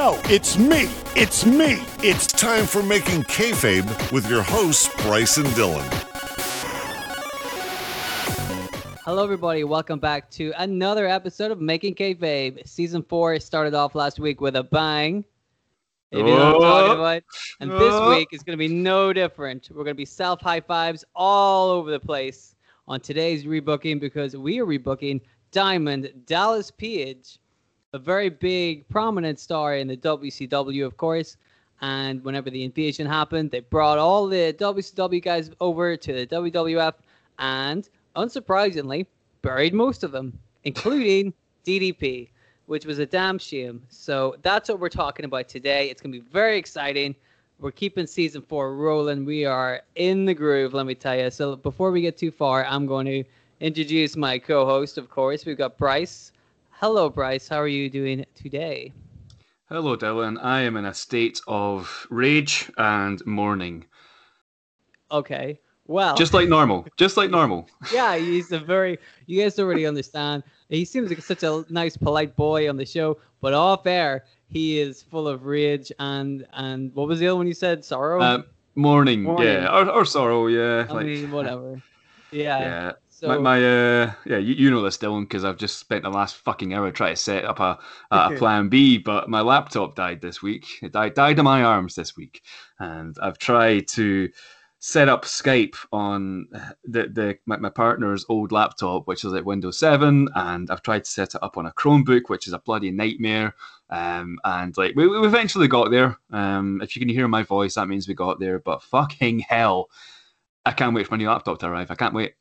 Yo, it's me. It's me. It's Time for Making Kayfabe with your hosts, Bryce and Dylan. Hello, everybody. Welcome back to another episode of Making Kayfabe. Season four started off last week with a bang. If you know oh. what I'm talking about. And this oh. week is going to be no different. We're going to be self high fives all over the place on today's rebooking because we are rebooking Diamond Dallas Page, a very big, prominent star in the WCW, of course. And whenever the invasion happened, they brought all the WCW guys over to the WWF and, unsurprisingly, buried most of them, including DDP, which was a damn shame. So that's what we're talking about today. It's going to be very exciting. We're keeping season four rolling. We are in the groove, let me tell you. So before we get too far, I'm going to introduce my co host, of course. We've got Bryce. Hello, Bryce. How are you doing today? Hello, Dylan. I am in a state of rage and mourning. Okay. Well, Just like normal. Just like normal. yeah, he's a very. You guys already understand. He seems like such a nice, polite boy on the show, but off air, he is full of rage and and what was the other one you said? Sorrow. Uh, mourning, Mourning. yeah. Or, or sorrow, yeah. I like, mean, whatever. Yeah. yeah. So my, my uh yeah you, you know this Dylan because I've just spent the last fucking hour trying to set up a, a, a plan B but my laptop died this week. It died, died in my arms this week. And I've tried to set up Skype on the, the my, my partner's old laptop which is like Windows 7 and I've tried to set it up on a Chromebook which is a bloody nightmare. Um and like we, we eventually got there. Um if you can hear my voice that means we got there. But fucking hell I can't wait for my new laptop to arrive. I can't wait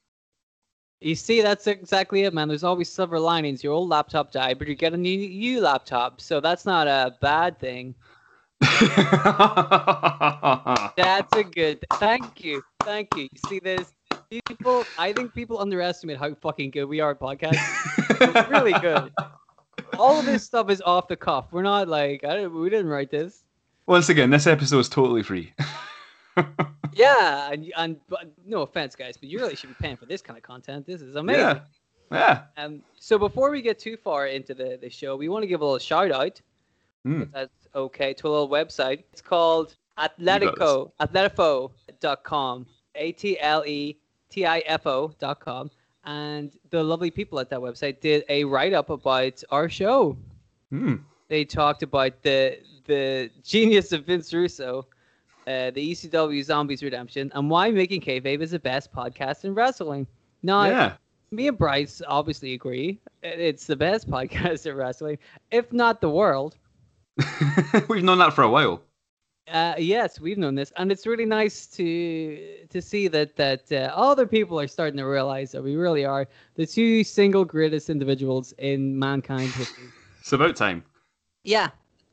you see, that's exactly it, man. There's always silver linings. Your old laptop died, but you get a new, new laptop, so that's not a bad thing. That's a good. Thank you, thank you. You see, this people. I think people underestimate how fucking good we are at podcasts. Really good. All of this stuff is off the cuff. We're not like I didn't, we didn't write this. Once again, this episode is totally free. Yeah, and, and but no offense, guys, but you really should be paying for this kind of content. This is amazing. yeah, yeah. Um, so before we get too far into the, the show, we want to give a little shout out. Mm. If that's okay to a little website. It's called Atletico, Atletifo.com, A T L E T I F O.com. And the lovely people at that website did a write up about our show. Mm. They talked about the the genius of Vince Russo, uh, the ECW Zombies Redemption, and why Making Kayfabe is the best podcast in wrestling. Now, Yeah. me and Bryce obviously agree. It's the best podcast in wrestling, if not the world. We've known that for a while. Uh, yes, we've known this, and it's really nice to to see that that uh, other people are starting to realize that we really are the two single greatest individuals in mankind history. It's about time. Yeah,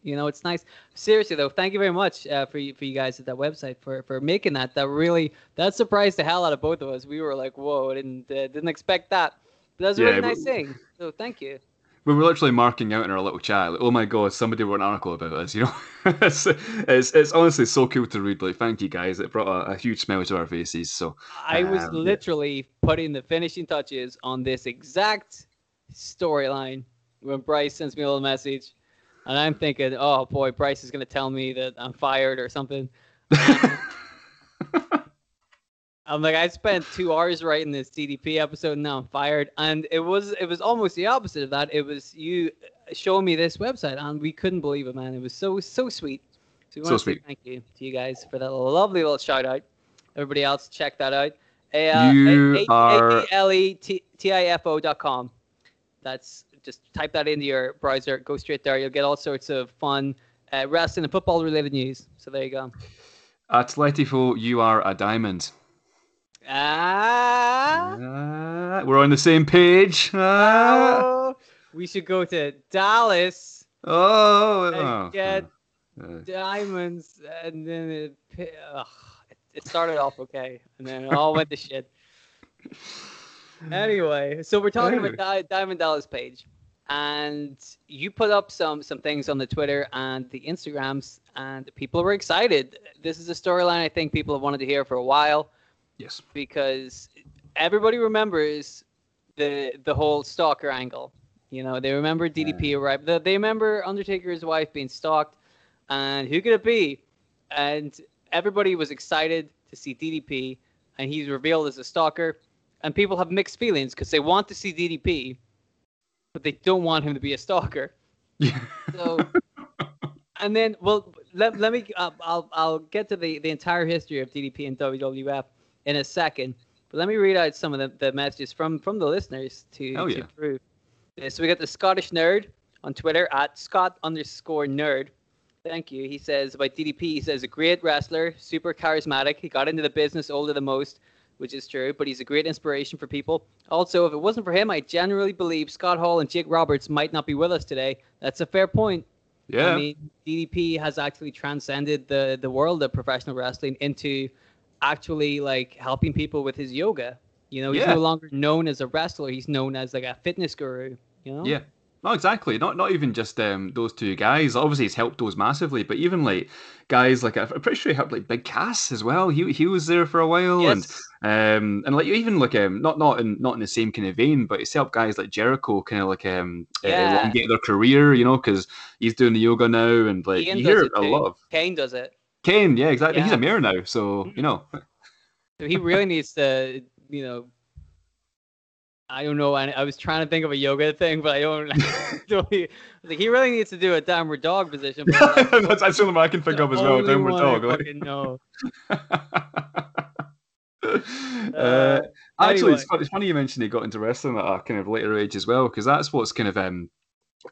you know, it's nice. Seriously though, thank you very much uh, for you for you guys at that website for for making that. That really that surprised the hell out of both of us. We were like, whoa, didn't uh, didn't expect that. But that's a Yeah, really nice thing. So thank you. We were literally marking out in our little chat, like, oh my god, somebody wrote an article about us, you know? it's, it's, it's honestly so cool to read. Like, thank you guys. It brought a, a huge smile to our faces. So, I was Um, yeah. literally putting the finishing touches on this exact storyline when Bryce sends me a little message, and I'm thinking, oh boy, Bryce is gonna tell me that I'm fired or something. I'm like, I spent two hours writing this DDP episode, and now I'm fired. And it was it was almost the opposite of that. It was you showing me this website, and we couldn't believe it, man. It was so so sweet. So, we So want to say sweet. thank you to you guys for that lovely little shout out. Everybody else, check that out. A- uh, You A- A- are- A-D-L-E-T-I-F-O dot com. That's just type that into your browser. Go straight there. You'll get all sorts of fun uh, wrestling and football related news. So there you go. Atletifo, you are a diamond. Ah. Ah, we're on the same page. Ah. Oh, we should go to Dallas Oh, and oh, get uh, diamonds, and then it, ugh, it, it started off okay, and then it all went to shit. Anyway, so we're talking about Di- Diamond Dallas Page, and you put up some some things on the Twitter and the Instagrams, and people were excited. This is a storyline I think people have wanted to hear for a while yes. because everybody remembers the the whole stalker angle You know, they remember DDP arrived. They remember Undertaker's wife being stalked, and who could it be? And everybody was excited to see DDP, and he's revealed as a stalker. And people have mixed feelings because they want to see DDP, but they don't want him to be a stalker. Yeah. So, and then, well, let, let me, uh, I'll, I'll get to the, the entire history of DDP and WWF in a second. But let me read out some of the, the messages from, from the listeners to, Hell to yeah. prove. this. So we got the Scottish Nerd on Twitter at Scott underscore Nerd. Thank you. He says about DDP, he says a great wrestler, super charismatic. He got into the business older than most, which is true, but he's a great inspiration for people. Also, if it wasn't for him, I generally believe Scott Hall and Jake Roberts might not be with us today. That's a fair point. Yeah. I mean, DDP has actually transcended the the world of professional wrestling into actually like helping people with his yoga. You know, he's Yeah. no longer known as a wrestler; he's known as like a fitness guru. You know? Yeah. No, exactly. Not not even just um, those two guys. Obviously, he's helped those massively, but even like guys like I'm pretty sure he helped like Big Cass as well. He he was there for a while, Yes. and um and like even like um not not in not in the same kind of vein, but he's helped guys like Jericho kind of like um uh, Yeah. elongate their career, you know, because he's doing the yoga now, and like Ian you hear a lot of Kane does it. Kane. Yeah, exactly. He's a mirror now, so you know. So he really needs to, you know. I don't know. I, I was trying to think of a yoga thing, but I don't. like, he really needs to do a downward dog position. but that's that's, that's the I can think of as well. Downward one dog. I like. know. uh, actually, it's, anyway. fun, it's funny you mentioned he got into wrestling at a kind of later age as well, because that's what's kind of um,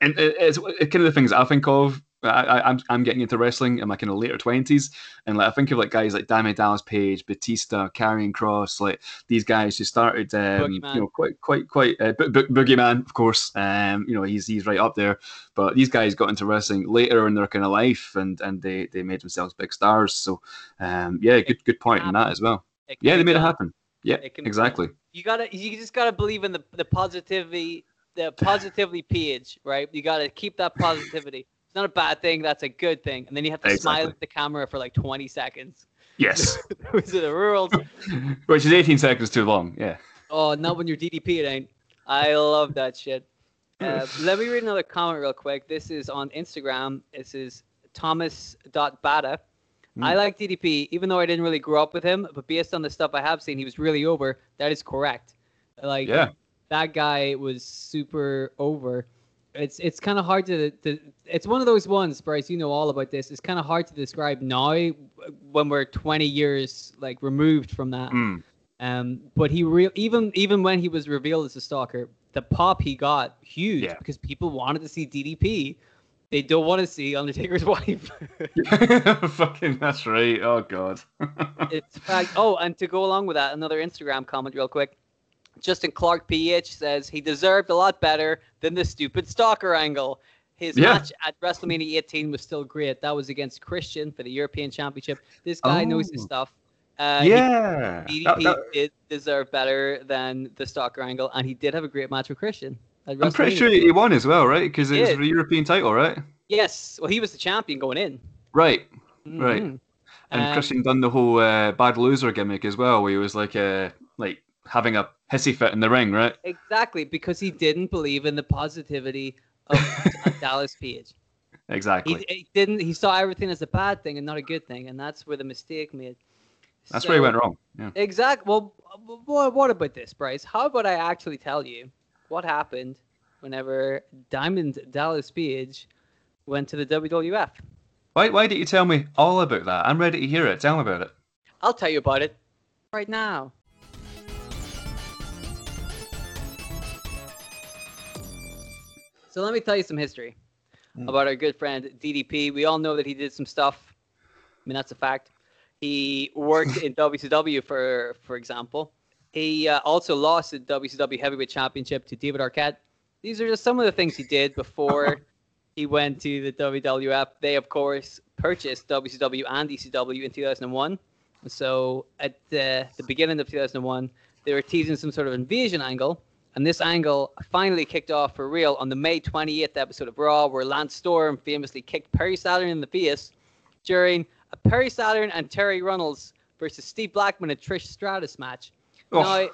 and it- it's it's kind of the things I think of. I, I, I'm I'm getting into wrestling in my kind of later twenties, and like I think of like guys like Diamond Dallas Page, Batista, Karrion Kross, like these guys who started, um, you know, quite quite quite uh, Bo- Bo- Boogeyman, of course. Um, you know, he's he's right up there. But these guys got into wrestling later in their kind of life, and and they they made themselves big stars. So, um, yeah, good good point in that as well. Yeah, they made it happen. Yeah, It exactly. You gotta, you just gotta believe in the the positivity, the positively page, right? You gotta keep that positivity. It's not a bad thing. That's a good thing. And then you have to smile at the camera for like 20 seconds. Yes, Those are the rules. which is 18 seconds too long. Yeah. Oh, not when you're DDP, it ain't. I love that shit. Uh, let me read another comment real quick. This is on Instagram. This is Thomas.bata. I Mm. like DDP, even though I didn't really grow up with him, but based on the stuff I have seen, he was really over. That is correct. Like, Yeah. that guy was super over. It's it's kind of hard to, to it's one of those ones, Bryce. You know all about this. It's kind of hard to describe now when we're 20 years like removed from that. Mm. Um, but he real even even when he was revealed as a stalker, the pop he got huge Yeah. because people wanted to see DDP. They don't want to see Undertaker's wife. Fucking, that's right. Oh god. it's fact. Oh, and to go along with that, another Instagram comment, real quick. Justin Clark PH says he deserved a lot better than the stupid stalker angle. His Yeah. match at WrestleMania 18 was still great. That was against Christian for the European Championship. This guy knows his Oh. stuff. Uh, he- yeah. DDP That- that- did deserve better than the stalker angle, and he did have a great match with Christian. at I'm pretty sure he won as well, right? Because it was the European title, right? Yes, well, he was the champion going in. Right. Right. Mhm. And Um, Christian done the whole uh, bad loser gimmick as well, where he was like uh, like having a hissy fit in the ring, right? Exactly, because he didn't believe in the positivity of Dallas Page. Exactly. He, he didn't. He saw everything as a bad thing and not a good thing, and that's where the mistake made. That's where he went wrong. Yeah. Exact. Well, what, what about this, Bryce? How about I actually tell you what happened whenever Diamond Dallas Page went to the WWF? Why why didn't you tell me all about that? I'm ready to hear it. Tell me about it. I'll tell you about it right now. So let me tell you some history about our good friend DDP. We all know that he did some stuff. I mean, that's a fact. He worked in WCW, for for example. He uh, also lost the WCW Heavyweight Championship to David Arquette. These are just some of the things he did before he went to the WWF. They, of course, purchased WCW and ECW in 2001. So at the, the beginning of 2001, they were teasing some sort of invasion angle. And this angle finally kicked off for real on the May 28th episode of Raw, where Lance Storm famously kicked Perry Saturn in the face during a Perry Saturn and Terri Runnels versus Steve Blackman and Trish Stratus match. Oh. Now,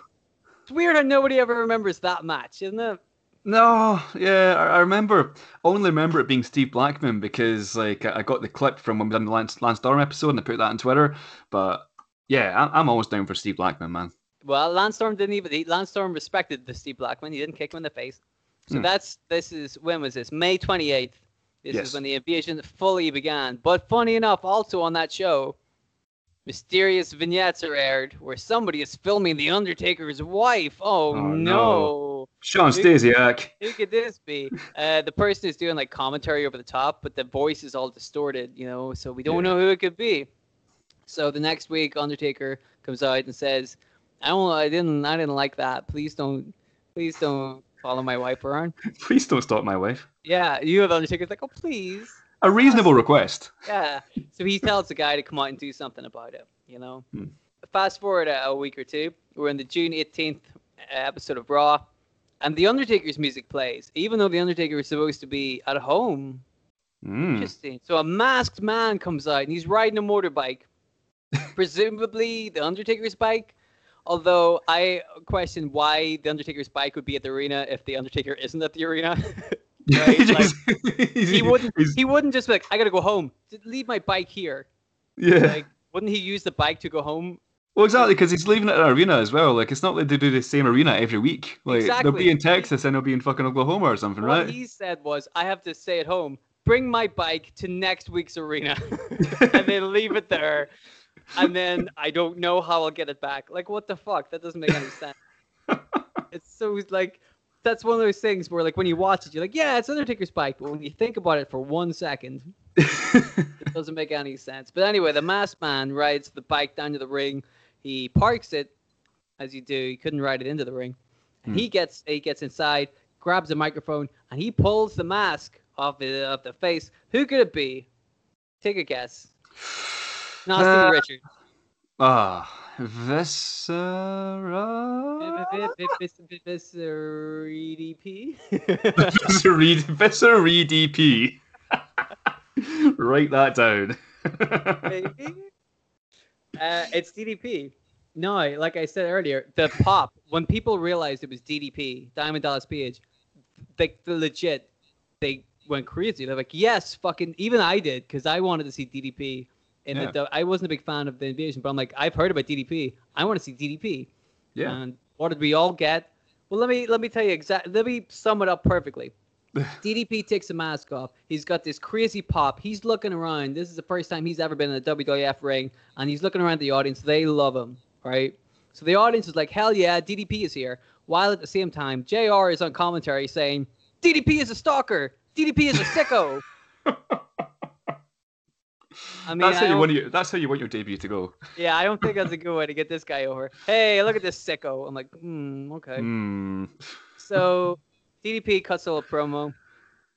it's weird how nobody ever remembers that match, isn't it? No, yeah, I, I remember. Only remember it being Steve Blackman because like I got the clip from when we done the Lance, Lance Storm episode and I put that on Twitter. But yeah, I, I'm always down for Steve Blackman, man. Well, Lance Storm didn't even. He, Lance Storm respected the Steve Blackman. He didn't kick him in the face. So Hmm. that's this is when was this? May twenty eighth. This Yes. is when the invasion fully began. But funny enough, also on that show, mysterious vignettes are aired where somebody is filming the Undertaker's wife. Oh, Oh, no. Shawn Who- Stasiak. Who could this be? Uh, the person is doing like commentary over the top, but the voice is all distorted, you know, so we don't Yeah. know who it could be. So the next week, Undertaker comes out and says, "I don't, I didn't, I didn't like that. Please don't, please don't follow my wife around." Please don't stop my wife. Yeah, you have Undertaker's like, "Oh, please." A reasonable request. Yeah. So he tells the guy to come out and do something about it, you know. Hmm. Fast forward a, a week or two, we're in the June 18th episode of Raw, and the Undertaker's music plays, even though the Undertaker is supposed to be at home. Mm. Interesting. So a masked man comes out and he's riding a motorbike, presumably the Undertaker's bike. Although I question why the Undertaker's bike would be at the arena if the Undertaker isn't at the arena. Right, just- he wouldn't. He wouldn't just be like, "I gotta go home. Leave my bike here." yeah. Like, wouldn't he use the bike to go home? Well, exactly, because he's leaving it at an arena as well. Like, it's not like they do the same arena every week. Like, they'll be in Texas and they'll be in fucking Oklahoma or something, What right? What he said was, "I have to stay at home. Bring my bike to next week's arena, and then leave it there, and then I don't know how I'll get it back. Like, what the fuck? That doesn't make any sense. it's so like." That's one of those things where, like, when you watch it, you're like, "Yeah, it's Undertaker's bike," but when you think about it for one second, it doesn't make any sense. But anyway, the masked man rides the bike down to the ring. He parks it, as you do. He couldn't ride it into the ring. And he gets he gets inside, grabs a microphone, and he pulls the mask off the of the face. Who could it be? Take a guess. Not Stevie Uh, Richards. Ah, Viscera. EDP. Viscerid, Viscerid Write that down. Maybe. Uh, it's DDP. No, like I said earlier, the pop when people realized it was DDP, Diamond Dallas Page, they, the legit, they went crazy. They're like, yes, fucking. Even I did because I wanted to see DDP. In Yeah. the, I wasn't a big fan of the invasion, but I'm like, I've heard about DDP. I want to see DDP. yeah. And what did we all get? Well, let me let me tell you exactly. Let me sum it up perfectly. DDP takes the mask off. He's got this crazy pop. He's looking around. This is the first time he's ever been in a WWF ring, and he's looking around the audience. They love him, right? So the audience is like, "Hell yeah, DDP is here!" While at the same time, JR is on commentary saying, "DDP is a stalker. DDP is a sicko." I mean, that's how you want your, That's how you want your debut to go. yeah, I don't think that's a good way to get this guy over. Hey, look at this sicko. I'm like, hmm, okay. Hmm. So DDP cuts a little promo.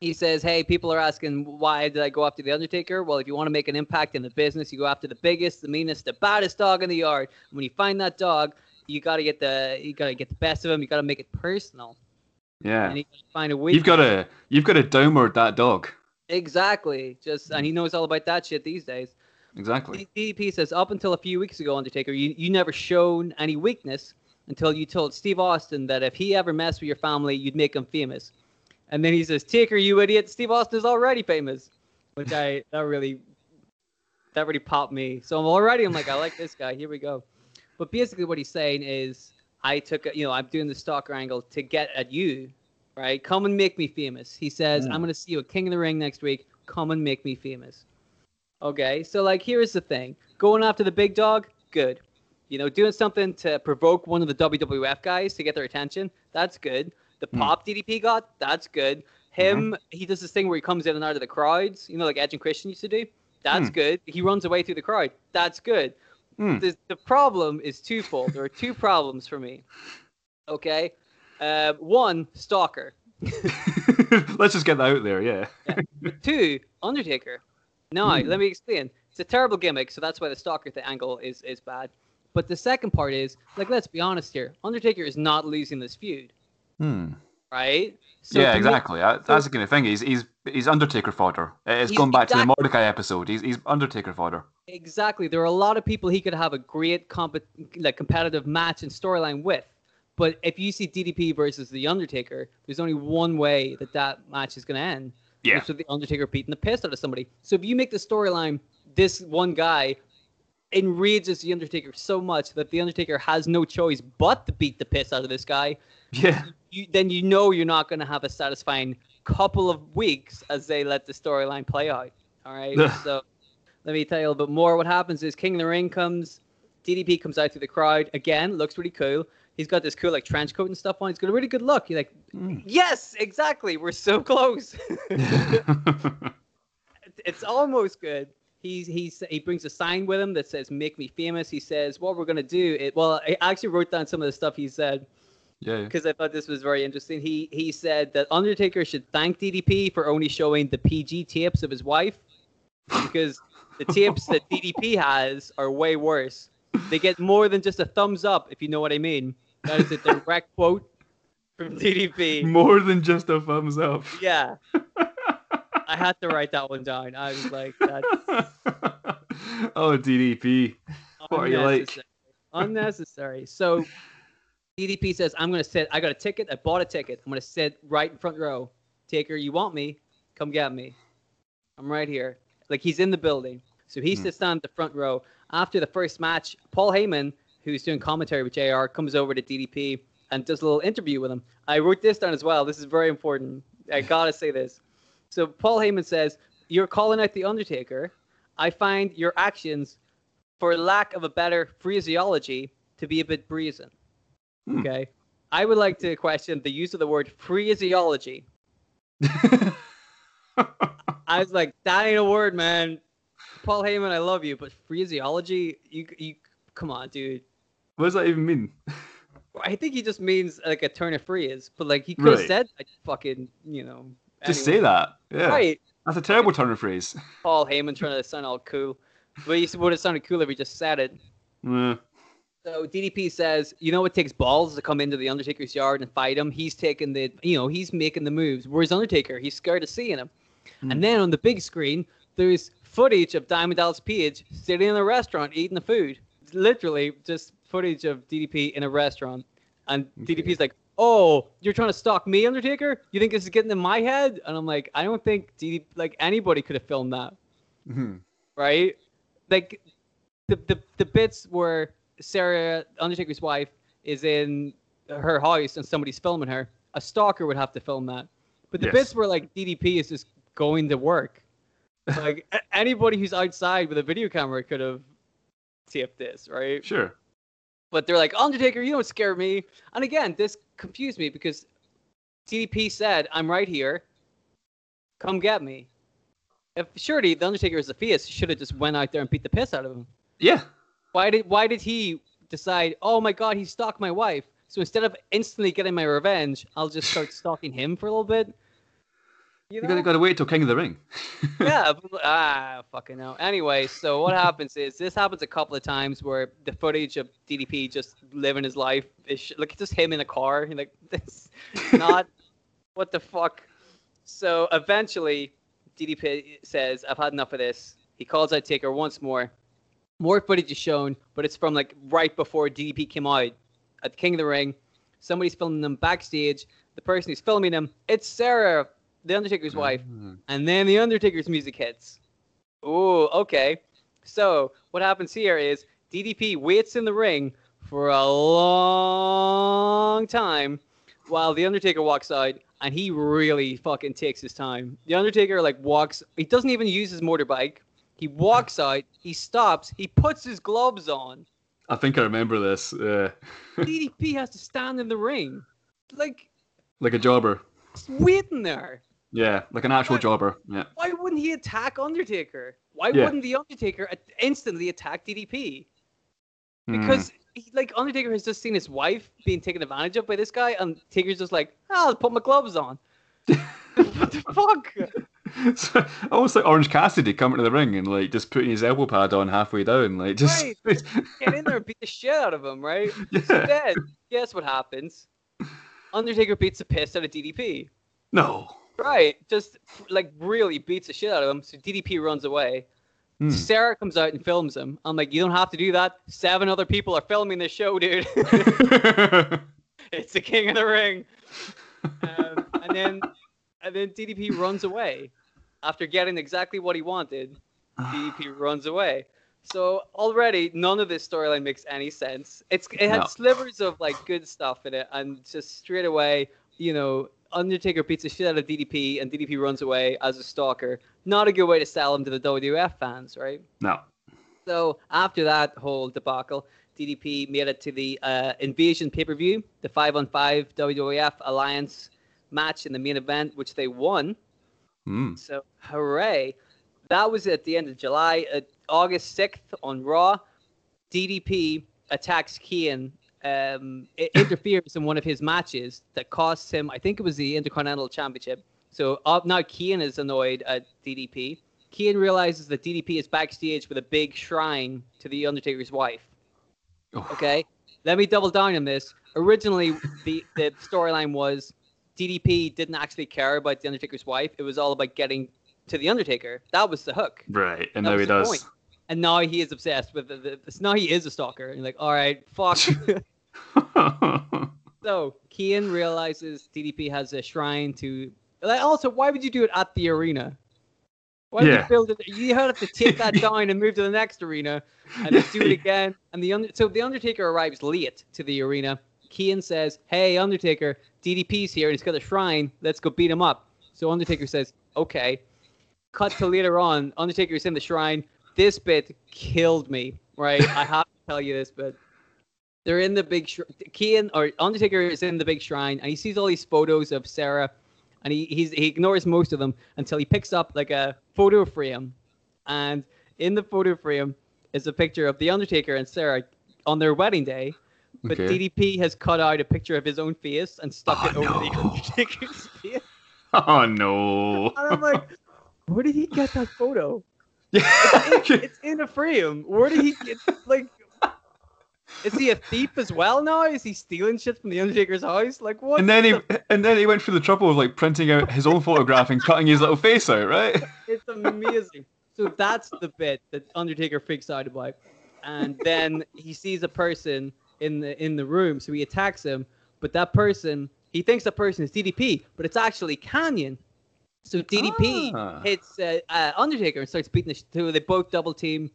He says, "Hey, people are asking why did I go after the Undertaker? Well, if you want to make an impact in the business, you go after the biggest, the meanest, the baddest dog in the yard. And when you find that dog, you gotta get the you gotta get the best of him. You gotta make it personal, Yeah. and you gotta find a way. You've got to you've got to downward that dog. Exactly just, and he mm-hmm. knows all about that shit these days. Exactly. DDP says, up until a few weeks ago, Undertaker, you, you never shown any weakness until you told Steve Austin that if he ever messed with your family, you'd make him famous. And then he says, Taker, you idiot, Steve Austin is already famous. Which I, that really, that really popped me. So I'm already, I'm like, I like this guy. Here we go. But basically what he's saying is, I took, a, you know, I'm doing the stalker angle to get at you, right? Come and make me famous. He says, I'm hmm. going to see you at King of the Ring next week. Come and make me famous. Okay, so like here's the thing: going after the big dog, good. You know, doing something to provoke one of the WWF guys to get their attention, that's good. The hmm. pop DDP got, that's good. Him, mm-hmm. he does this thing where he comes in and out of the crowds, you know, like Edge and Christian used to do. That's hmm. good. He runs away through the crowd. That's good. Hmm. The, the problem is twofold. There are two problems for me. Okay, uh, one, stalker. Let's just get that out there. Yeah. Two, Undertaker. No, let me explain. It's a terrible gimmick, so that's why the stalker the angle is is bad. But the second part is, like, let's be honest here. Undertaker is not losing this feud, Hmm. right? So yeah, exactly. That's the kind of thing. He's he's he's Undertaker fodder. It's going back to the Mordecai episode. He's he's Undertaker fodder. Exactly. There are a lot of people he could have a great comp- like competitive match and storyline with. But if you see DDP versus The Undertaker, there's only one way that that match is going to end. Yeah. Which is The Undertaker beating the piss out of somebody. So if you make the storyline, this one guy enrages The Undertaker so much that The Undertaker has no choice but to beat the piss out of this guy, Yeah. you, then you know you're not going to have a satisfying couple of weeks as they let the storyline play out. All right. so let me tell you a little bit more. What happens is King of the Ring comes, DDP comes out through the crowd. Again, looks really cool. He's got this cool like trench coat and stuff on. He's got a really good look. You're like, mm. yes, exactly. We're so close. it's almost good. He's he's he brings a sign with him that says "Make me famous." He says, "What we're gonna do." It, well, I actually wrote down some of the stuff he said yeah. yeah. because I thought this was very interesting. He he said that Undertaker should thank DDP for only showing the PG tapes of his wife because the tapes that DDP has are way worse. They get more than just a thumbs up, if you know what I mean. That is a direct quote from DDP. More than just a thumbs up. Yeah. I had to write that one down. I was like, that's oh, DDP. What are you like? unnecessary. So DDP says, I'm going to sit. I got a ticket. I bought a ticket. I'm going to sit right in front row. Taker, you want me? Come get me. I'm right here. Like he's in the building. So he Hmm. sits down at the front row. After the first match, Paul Heyman, who's doing commentary with JR, comes over to DDP and does a little interview with him. I wrote this down as well. This is very important. I gotta say this. So Paul Heyman says, You're calling out The Undertaker. I find your actions, for lack of a better phraseology, to be a bit brazen. Hmm. Okay. I would like to question the use of the word phraseology. I was like, that ain't a word, man. Paul Heyman, I love you, but phraseology, you you come on, dude. What does that even mean? I think he just means like a turn of phrase, but like he could have Right. said like, fucking, you know. Just anyway. say that. Yeah. Right. That's a terrible turn of phrase. Paul Heyman trying to sound all cool. But he would have sounded cool if he just said it. Yeah. So DDP says, you know, it takes balls to come into the Undertaker's yard and fight him. He's taking the, you know, he's making the moves. Whereas Undertaker, he's scared of seeing him. Hmm. And then on the big screen, there's footage of Diamond Dallas Page sitting in a restaurant eating the food. Literally just footage of DDP in a restaurant. And DDP's like, oh, you're trying to stalk me, Undertaker? You think this is getting in my head? And I'm like, I don't think DDP, like anybody could have filmed that Mhm. right? Like the the the bits where Sarah Undertaker's wife is in her house and somebody's filming her, a stalker would have to film that. But the Yes. bits where like DDP is just going to work, like anybody who's outside with a video camera could have taped this, right? Sure. But they're like, Undertaker, you don't scare me. And again, this confused me because DDP said, I'm right here. Come get me. If surely the Undertaker is a face, should have just went out there and beat the piss out of him. Yeah. Why did why did he decide, oh my god, he stalked my wife? So instead of instantly getting my revenge, I'll just start stalking him for a little bit. You know? gotta, gotta wait till King of the Ring. yeah, but- ah, fucking hell. Anyway, so what happens is this happens a couple of times where the footage of DDP just living his life is sh- like just him in a car. You're like this, not what the fuck. So eventually, DDP says, "I've had enough of this." He calls out Taker once more. More footage is shown, but it's from like right before DDP came out at the King of the Ring. Somebody's filming them backstage. The person who's filming them, it's Sarah, the Undertaker's wife. And then the Undertaker's music hits. Ooh, okay. So what happens here is DDP waits in the ring for a long time while the Undertaker walks out, and he really fucking takes his time. The Undertaker like walks. He doesn't even use his motorbike. He walks out. He stops. He puts his gloves on. I think I remember this. Uh, DDP has to stand in the ring, like like a jobber. just waiting there. Yeah, like an actual What? jobber. Yeah. Why wouldn't he attack Undertaker? Why Yeah. wouldn't the Undertaker instantly attack DDP? Hmm. Because he, like Undertaker has just seen his wife being taken advantage of by this guy, and Taker's just like, oh, I'll put my gloves on. what the fuck? It's almost like Orange Cassidy coming to the ring and like just putting his elbow pad on halfway down, like just Get in there and beat the shit out of him, right? So then, guess what happens? Undertaker beats the piss out of DDP. No. Right, just like really beats the shit out of him. So DDP runs away. Hmm. Sarah comes out and films him. I'm like, you don't have to do that. Seven other people are filming this show, dude. it's the King of the Ring. Um, and then and then DDP runs away after getting exactly what he wanted. DDP runs away. So already none of this storyline makes any sense. It's it had No. slivers of like good stuff in it, and just straight away, you know, Undertaker beats the shit out of DDP, and DDP runs away as a stalker. Not a good way to sell him to the WWF fans, right? No. So after that whole debacle, DDP made it to the uh, Invasion pay per view, the five on five WWF Alliance match in the main event, which they won. Mm. So hooray! That was at the end of July. Uh, August sixth on Raw, DDP attacks Kian. Um, it interferes in one of his matches that costs him, I think it was the Intercontinental Championship. So uh, now Kian is annoyed at DDP. Kian realizes that DDP is backstage with a big shrine to the Undertaker's wife. Oh. Okay, let me double down on this. Originally, the the storyline was DDP didn't actually care about the Undertaker's wife. It was all about getting to the Undertaker. That was the hook. Right, and That now he does. point. And now he is obsessed with the, the, the now he is a stalker. And you're like, all right, fuck. so Kian realizes DDP has a shrine to. Like, also, why would you do it at the arena? Why would Yeah. you build it? You have to take that down and move to the next arena, and do it again. And the under, so the Undertaker arrives late to the arena. Kian says, "Hey, Undertaker, DDP's here and he's got a shrine. Let's go beat him up." So Undertaker says, "Okay." Cut to later on. Undertaker's in the shrine. This bit killed me. Right, I have to tell you this bit. They're in the big shrine. Kian or Undertaker is in the big shrine, and he sees all these photos of Sarah, and he he's, he ignores most of them until he picks up like a photo frame, and in the photo frame is a picture of the Undertaker and Sarah on their wedding day. But Okay. DDP has cut out a picture of his own face and stuck Oh, it over the no. Undertaker's face. oh no. And I'm like, where did he get that photo? Yeah. It's in a frame. Where did he get like? Is he a thief as well now? Is he stealing shit from the Undertaker's house? Like what? and then he the- and then he went through the trouble of like printing out his own photograph and cutting his little face out, right? It's amazing. so that's the bit that Undertaker freaks out about, and then he sees a person in the in the room, so he attacks him. But that person, he thinks that person is DDP, but it's actually Kanyon. So DDP Ah. hits uh, uh, Undertaker and starts beating the sh- so they both double team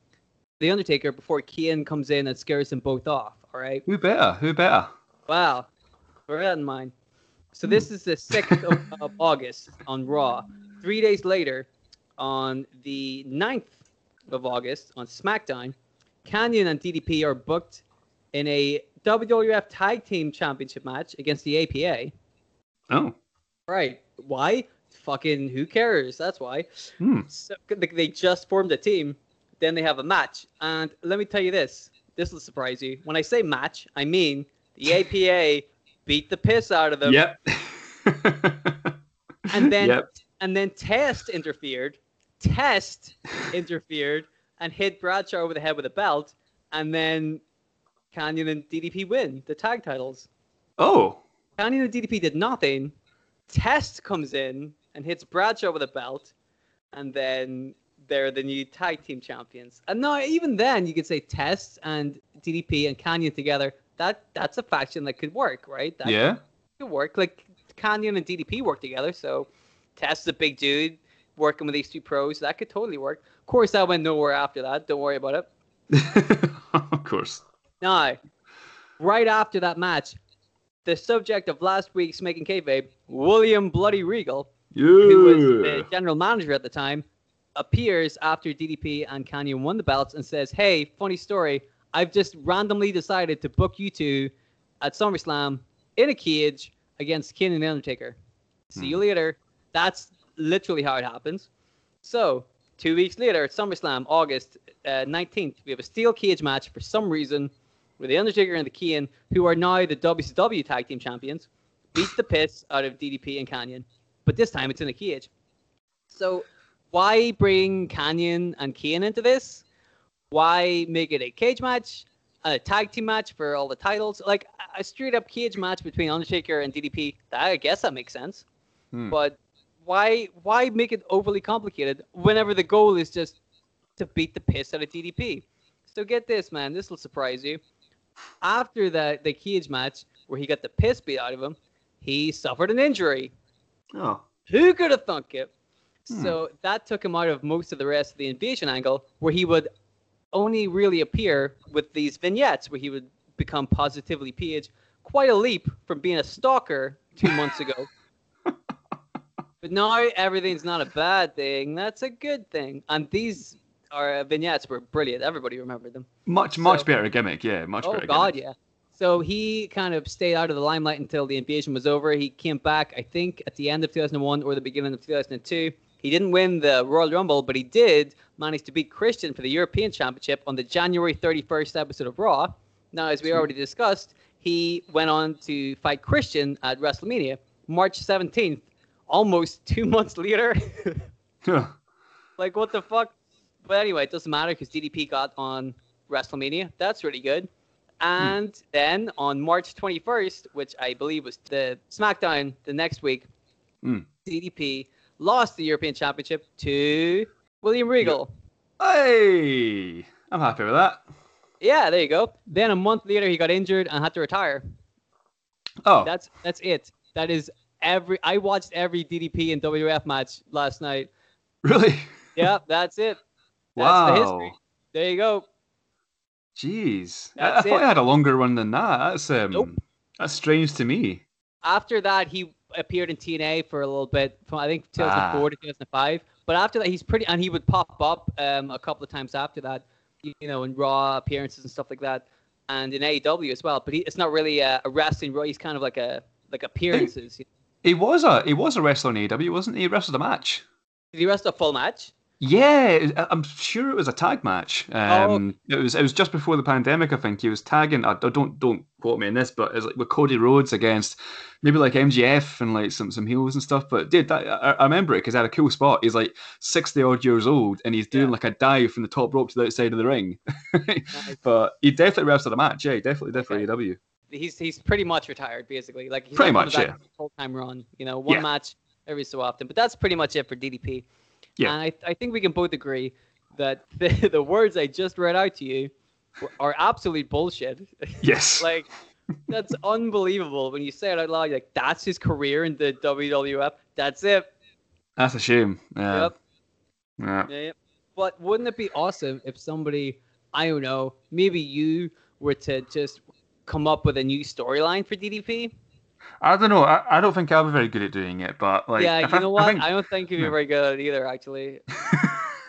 the Undertaker before Kian comes in and scares them both off. All right. Who better? Who better? Wow. That in mind. So this is the 6th of, of August on Raw. Three days later, on the 9th of August on SmackDown, Kanyon and DDP are booked in a WWF Tag Team Championship match against the APA. Oh. Right. Why? Fucking who cares? That's why. Hmm. So they just formed a team, then they have a match. And let me tell you this: this will surprise you. When I say match, I mean the APA beat the piss out of them, Yep. and then Yep. and then Test interfered. Test interfered and hit Bradshaw over the head with a belt, and then Kanyon and DDP win the tag titles. Oh. Kanyon and DDP did nothing. Test comes in and hits Bradshaw with a belt, and then they're the new tag team champions. And now, even then, you could say Test and DDP and Kanyon together. That that's a faction that could work, right? That Yeah. could work. Like Kanyon and DDP work together, so Test is a big dude working with these two pros. That could totally work. Of course, that went nowhere after that. Don't worry about it. of course. Now, right after that match, the subject of last week's Making Kayfabe, William Bloody Regal, who was the general manager at the time, appears after DDP and Kanyon won the belts and says, "Hey, funny story. I've just randomly decided to book you two at SummerSlam in a cage against Kane and the Undertaker. See you later." That's literally how it happens. So, two weeks later at SummerSlam, August uh, 19th, we have a steel cage match for some reason where the Undertaker and the Kane, who are now the WCW Tag Team Champions, beat the piss out of DDP and Kanyon. But this time it's in a cage. So why bring Kanyon and Kane into this? Why make it a cage match, a tag team match for all the titles? Like a straight up cage match between Undertaker and DDP. I guess that makes sense. Hmm. But why why make it overly complicated whenever the goal is just to beat the piss out of DDP? So get this, man. This will surprise you. After the the cage match, where he got the piss beat out of him, he suffered an injury. Oh. Who could have thunk it? Hmm. So that took him out of most of the rest of the invasion angle, where he would only really appear with these vignettes, where he would become positively Page. Quite a leap from being a stalker two months ago. but now everything's not a bad thing. That's a good thing. And these are vignettes were brilliant. Everybody remembered them. Much, much So- better gimmick. Yeah, much Oh better God, gimmick. yeah. So he kind of stayed out of the limelight until the invasion was over. He came back, I think, at the end of 2001 or the beginning of 2002. He didn't win the Royal Rumble, but he did manage to beat Christian for the European Championship on the January 31st episode of Raw. Now, as we already discussed, he went on to fight Christian at WrestleMania, March 17th, almost two months later. like, what the fuck? But anyway, it doesn't matter because DDP got on WrestleMania. That's really good. And then on March 21st, which I believe was the SmackDown the next week, Hmm. DDP lost the European Championship to William Regal. hey, I'm happy with that. Yeah, there you go. Then a month later, he got injured and had to retire. Oh, That's that's it. That is every. I watched every DDP and WF match last night. really? Yeah, that's it. That's the history. wow. There you go. Jeez, I, I thought. I had a longer run than that. That's um, Nope. that's strange to me. after that, he appeared in TNA for a little bit, from I think 2004 Ah. to 2005. But after that, he's pretty, and he would pop up um, a couple of times after that, you know, in Raw appearances and stuff like that, and in AEW as well. But he, it's not really a, a wrestling Raw. He's kind of like a like appearances. He was a he was a wrestler in AEW, wasn't he? He wrestled a match. Did he wrestle a full match? Yeah, I'm sure it was a tag match. Oh, Um, It was it was just before the pandemic. I think he was tagging. I don't don't quote me on this, but it was like with Cody Rhodes against maybe like MGF and like some some heels and stuff. But dude, that, I, I remember it because I had a cool spot. He's like sixty odd years old and he's doing Yeah. like a dive from the top rope to the outside of the ring. but he definitely wrestled a match. Yeah, definitely did Okay. AEW. He's he's pretty much retired basically. Like he's Pretty much, yeah. Full time run. You know, one Yeah. match every so often. But that's pretty much it for DDP. Yeah. And I, I think we can both agree that the, the words I just read out to you are absolute bullshit. Yes. like that's unbelievable when you say it out loud. Like that's his career in the WWF. That's it. That's a shame. Yeah. Yep. Yeah. Yeah, yeah. But wouldn't it be awesome if somebody, I don't know, maybe you were to just come up with a new storyline for DDP? I don't know. I, I don't think I'll be very good at doing it, but like, yeah, you know I what? I, think- don't think you'd be very good at it either, actually.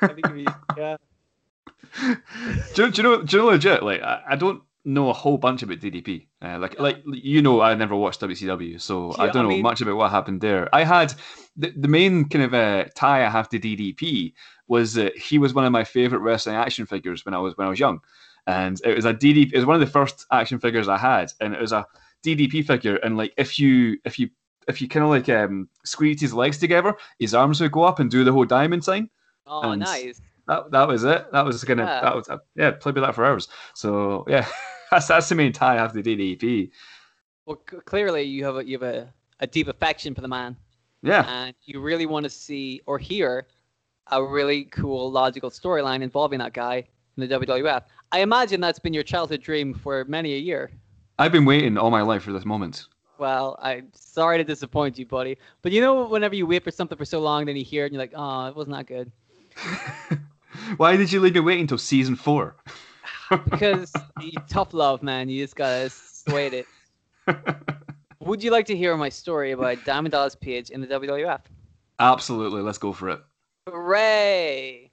I think be, yeah. do, do you know? Do you know legit? Like, I, I don't know a whole bunch about DDP. Uh, like, like you know, I never watched WCW, so I don't I know mean- much about what happened there. I had the, the main kind of uh, tie I have to DDP was that he was one of my favorite wrestling action figures when I was when I was young, and it was a DDP. It was one of the first action figures I had, and it was a DDP figure. And like, if you if you if you kind of like um, squeeze his legs together, his arms would go up and do the whole diamond sign Oh, And- nice. that that was it. That was gonna Yeah. that was uh, yeah, played with that for hours. So yeah, that's that's the main tie I have to DDP. Well, c- clearly you have a you have a, a deep affection for the man, Yeah, and you really want to see or hear a really cool, logical storyline involving that guy in the WWF. I imagine that's been your childhood dream for many a year. I've been waiting all my life for this moment. Well, I'm sorry to disappoint you, buddy. But you know, whenever you wait for something for so long, then you hear it and you're like, oh, it wasn't good. Why did you leave me waiting until season four? Because you, tough love, man. You just gotta sway it. Would you like to hear my story about Diamond Dallas Page in the WWF? Absolutely, let's go for it. Hooray!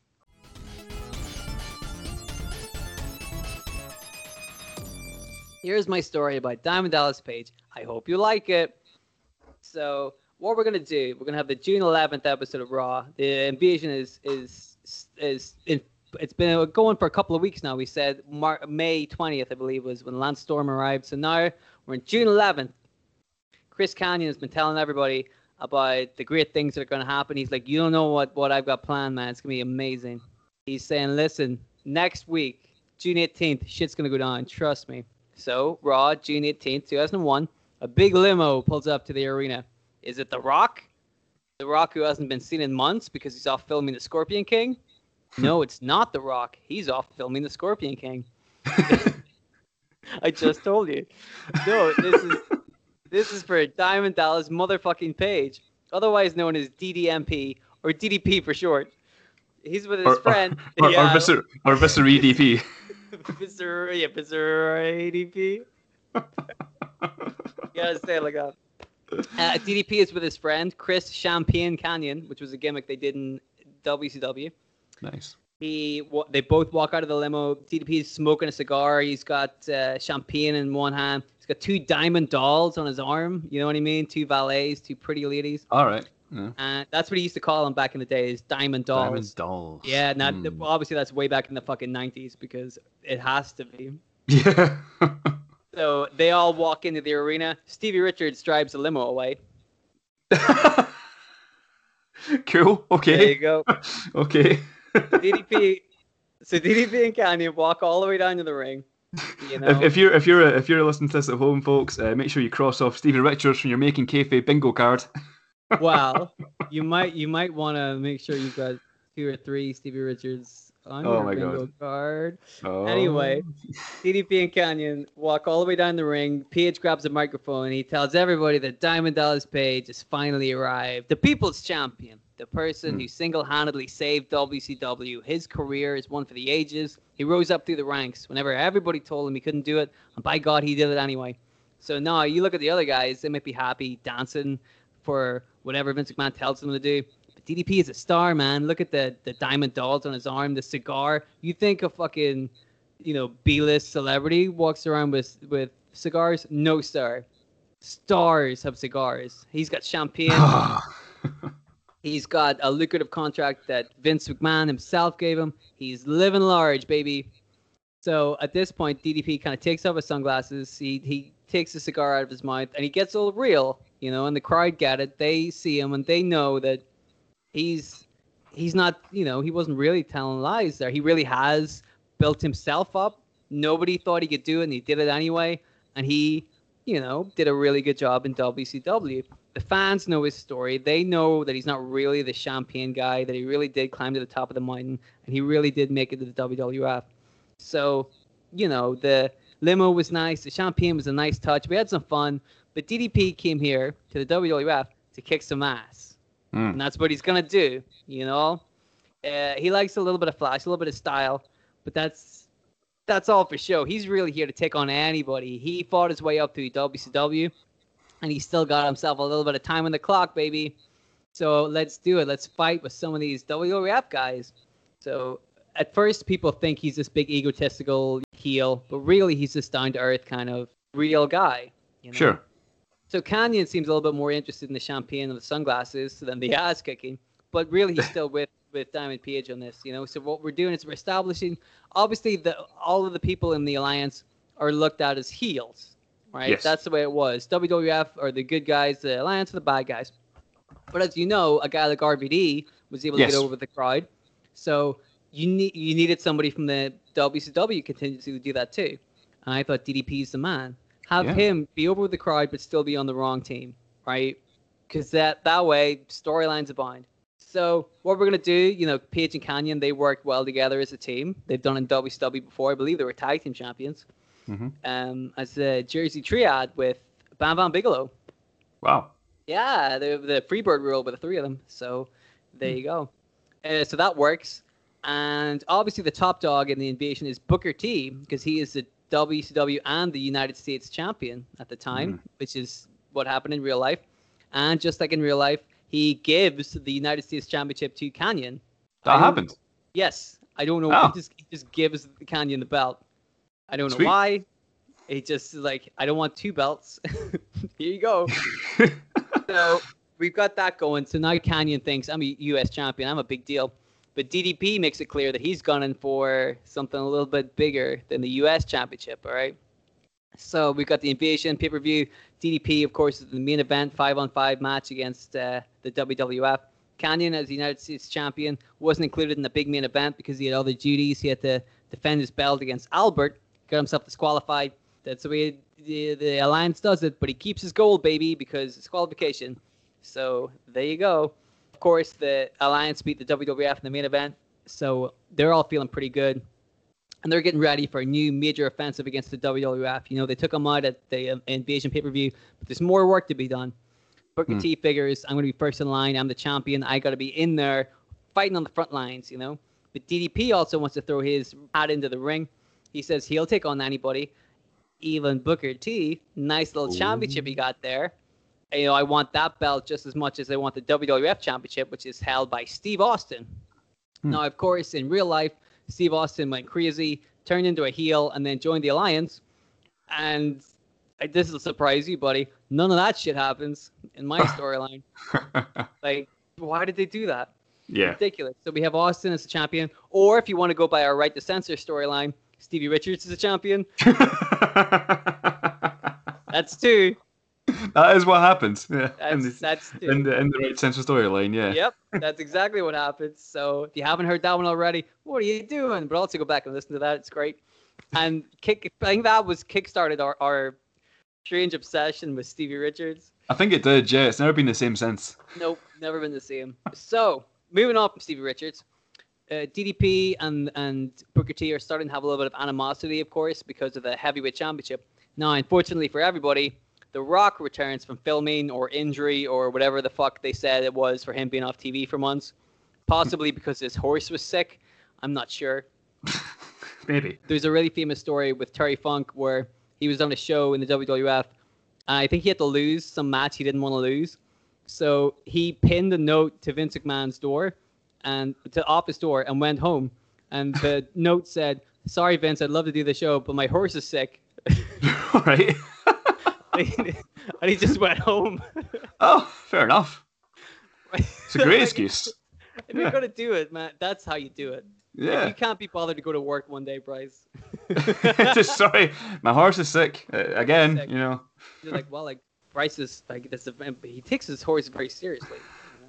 Here's my story about Diamond Dallas Page. I hope you like it. So, what we're gonna do? We're gonna have the June 11th episode of Raw. The invasion is is is in, it's been going for a couple of weeks now. We said Mar- May 20th, I believe, was when Lance Storm arrived. So now we're in June 11th. Chris Kanyon has been telling everybody about the great things that are going to happen. He's like, you don't know what, what I've got planned, man. It's to be amazing. He's saying, listen, next week, June 18th, shit's to go down. Trust me. So, Raw, June 18th, 2001, a big limo pulls up to the arena. Is it The Rock? The Rock who hasn't been seen in months because he's off filming The Scorpion King? No, it's not The Rock. He's off filming The Scorpion King. I just told you. No, this is This is for Diamond Dallas motherfucking Page, otherwise known as DDMP or DDP for short. He's with his Or- friend. Or, yeah, or Viscer or Viscer EDP. Mr. Yeah, Mr. ADP. you gotta say it like that. Uh, DDP is with his friend Chris Champagne Kanyon, which was a gimmick they did in WCW. Nice. He, they both walk out of the limo. DDP is smoking a cigar. He's got uh, champagne in one hand. He's got two diamond dolls on his arm. You know what I mean? Two valets, two pretty ladies. All right. Yeah. And that's what he used to call them back in the days, diamond dolls. Diamond dolls. Yeah, now well, obviously that's way back in the fucking nineties because it has to be. Yeah. So they all walk into the arena. Stevie Richards drives a limo away. cool. Okay. There you go. Okay. DDP. So DDP and Kanyon walk all the way down to the ring. You know, If, if you're if you're if you're listening to this at home, folks, uh, make sure you cross off Stevie Richards from your making kayfabe bingo card. Well, you might you might want to make sure you've got two or three Stevie Richards on Oh your bingo God. card. Oh. Anyway, DDP and Kanyon walk all the way down the ring. PH grabs a microphone. He tells everybody that Diamond Dallas Page has finally arrived. The people's champion. The person Hmm. who single handedly saved WCW. His career is one for the ages. He rose up through the ranks whenever everybody told him he couldn't do it. And by God, he did it anyway. So now you look at the other guys, they might be happy dancing for whatever Vince McMahon tells them to do. But DDP is a star, man. Look at the, the diamond dolls on his arm, the cigar. You think a fucking you know, B-list celebrity walks around with with cigars. No sir. Stars have cigars. He's got champagne. He's got a lucrative contract that Vince McMahon himself gave him. He's living large, baby. So at this point, DDP kind of takes off his sunglasses. He he takes a cigar out of his mouth and he gets all real, you know. And the crowd get it. They see him and they know that he's he's not, you know, he wasn't really telling lies there. He really has built himself up. Nobody thought he could do it, and he did it anyway. And he, you know, did a really good job in WCW. The fans know his story. They know that he's not really the champagne guy, that he really did climb to the top of the mountain, and he really did make it to the WWF. So, you know, the limo was nice. The champagne was a nice touch. We had some fun. But DDP came here to the WWF to kick some ass. Mm. And that's what he's going to do, you know? Uh, he likes a little bit of flash, a little bit of style, but that's that's all for show. He's really here to take on anybody. He fought his way up through WCW, and he still got himself a little bit of time on the clock, baby. So let's do it. Let's fight with some of these WWF guys. So at first, people think he's this big egotistical heel, but really he's this down to earth kind of real guy. You know? Sure. So Kanyon seems a little bit more interested in the champagne and the sunglasses than the ass kicking, but really he's still with with Diamond Page on this, you know. So what we're doing is we're establishing obviously the all of the people in the alliance are looked at as heels, right? Yes. That's the way it was. WWF are the good guys, the alliance are the bad guys. But as you know, a guy like RVD was able to Yes. get over the crowd. So you need you needed somebody from the WCW contingency to do that too. And I thought DDP is the man. Have Yeah. him be over with the crowd, but still be on the wrong team, right? Because that that way storylines abound. So what we're gonna do, you know, Page and Kanyon, they work well together as a team. They've done in WCW before. I believe they were tag team champions. Mhm. Um, as a Jersey Triad with Bam Bam Bigelow. Wow. Yeah, the the Freebird rule with the three of them. So there you go. Uh, so that works. And obviously, the top dog in the invasion is Booker T because he is the WCW and the United States champion at the time, mm-hmm. which is what happened in real life. And just like in real life, he gives the United States championship to Kanyon. That happened. Yes, I don't know. Oh. He just he just gives the Kanyon the belt. I don't know Sweet. why. He just is like, I don't want two belts. Here you go. so we've got that going. So now Kanyon thinks I'm a U.S. champion. I'm a big deal. But DDP makes it clear that he's gunning for something a little bit bigger than the U.S. championship. All right. So we've got the invasion pay per view. DDP, of course, is the main event, five on five match against uh, the WWF. Kanyon, as the United States champion, wasn't included in the big main event because he had other duties. He had to defend his belt against Albert, got himself disqualified. That's the way the, the alliance does it, but he keeps his gold, baby, because it's qualification. So there you go. Of course, the alliance beat the WWF in the main event, so they're all feeling pretty good. and they're getting ready for a new major offensive against the WWF. You know, they took them out at the um, Invasion pay per view, but there's more work to be done. Booker Hmm. T figures, I'm going to be first in line. I'm the champion. I got to be in there fighting on the front lines, you know. But DDP also wants to throw his hat into the ring. He says he'll take on anybody. Even Booker T, nice little championship he got there. You know, I want that belt just as much as I want the WWF championship, which is held by Steve Austin. Hmm. Now, of course, in real life, Steve Austin went crazy, turned into a heel, and then joined the Alliance. And uh, this will surprise you, buddy. None of that shit happens in my storyline. Like, why did they do that? yeah. Ridiculous. So we have Austin as a champion, or if you want to go by our right to censor storyline, Stevie Richards is a champion. That's two. That is what happens. Yeah. in, That's the, that's in the in the right sense of storyline. Yeah. Yep, that's exactly what happens. So if you haven't heard that one already, what are you doing? But also go back and listen to that. It's great. And kick, I think that was kickstarted our, our strange obsession with Stevie Richards. I think it did. Yeah. It's never been the same since. Nope, never been the same. So moving on from Stevie Richards, uh, DDP and and Booker T are starting to have a little bit of animosity, of course, because of the heavyweight championship. Now, unfortunately for everybody, The Rock returns from filming or injury or whatever the fuck they said it was for him being off TV for months, possibly because his horse was sick. I'm not sure Maybe. there's a really famous story with Terry Funk where he was on a show in the WWF. And I think he had to lose some match he didn't want to lose. So he pinned a note to Vince McMahon's door and to office door and went home. And the note said, Sorry, Vince, I'd love to do the show, but my horse is sick. right. and he just went home. Oh, fair enough. It's a great excuse. If you're Yeah. to do it, man, that's how you do it. If Yeah. you can't be bothered to go to work one day, Bryce, Just sorry, my horse is sick uh, again. Sick. You know. you're like, well, like, Bryce is like, this, event, but he takes his horse very seriously.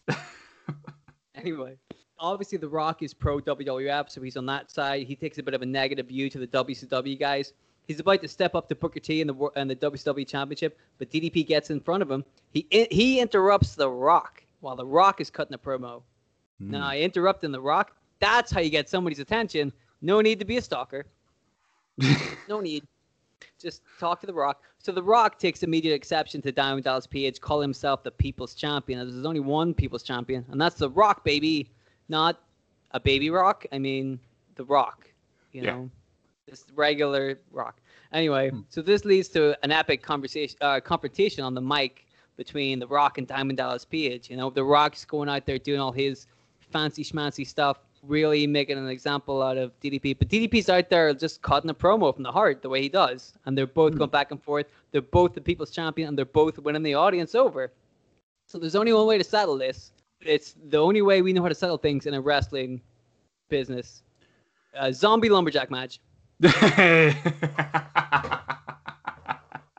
you know? Anyway, obviously The Rock is pro WWF, so he's on that side. He takes a bit of a negative view to the WCW guys. He's about to step up to Booker T in the in the WCW Championship, but DDP gets in front of him. He he interrupts The Rock while The Rock is cutting a promo. Hmm. Now, interrupting The Rock, that's how you get somebody's attention. No need to be a stalker. No need. Just talk to The Rock. So The Rock takes immediate exception to Diamond Dallas Page, call himself the People's Champion. There's only one People's Champion, and that's The Rock, baby. Not a baby Rock. I mean, The Rock. You Yeah. know, just regular Rock. Anyway, Hmm. so this leads to an epic conversation, uh, confrontation on the mic between The Rock and Diamond Dallas Page. You know, The Rock's going out there doing all his fancy schmancy stuff, really making an example out of DDP. But DDP's out there just cutting a promo from the heart the way he does. And they're both going back and forth. They're both the people's champion and they're both winning the audience over. So there's only one way to settle this. It's the only way we know how to settle things in a wrestling business. A zombie lumberjack match.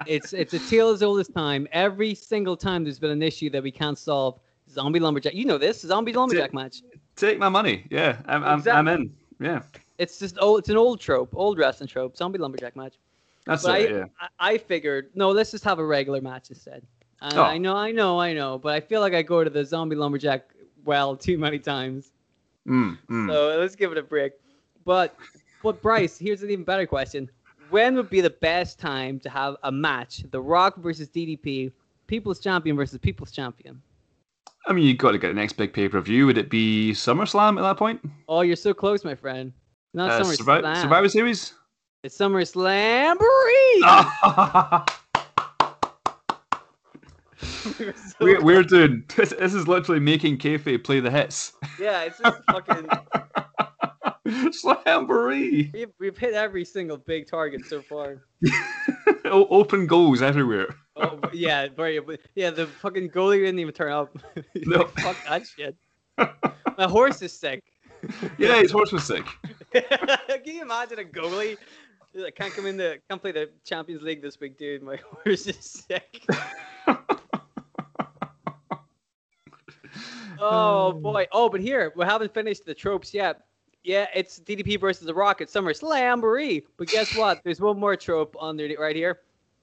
It's it's a tale as old as time. Every single time there's been an issue that we can't solve, zombie lumberjack. You know this zombie lumberjack match. Take my money. Yeah, I'm, I'm, I'm in. Yeah, It's just oh, it's an old trope, old wrestling trope, zombie lumberjack match. that's But I. Yeah. I, I figured no, let's just have a regular match instead. Oh. I know, I know, I know, but I feel like I go to the zombie lumberjack well too many times. Mm, mm. So let's give it a break. But but Bryce, here's an even better question. When would be the best time to have a match? The Rock versus DDP, People's Champion versus People's Champion. I mean, you've got to get the next big pay per view. Would it be SummerSlam at that point? Oh, you're so close, my friend. Not Uh, SummerSlam. Survi- Survivor Series. It's SummerSlam. Ah. we're, we're doing. This, this is literally making kayfabe play the hits. yeah, it's just fucking. Slamboree. We've, we've hit every single big target so far. Open goals everywhere. Oh, yeah, very. Yeah, the fucking goalie didn't even turn up. No. like, fuck that shit. My horse is sick. Yeah, his horse was sick. Can you imagine a goalie? Like, can't come in the, can't play the Champions League this week, dude. My horse is sick. oh boy. Oh, but here we haven't finished the tropes yet. Yeah, it's DDP versus The Rock at SummerSlam. But guess what? There's one more trope on there right here.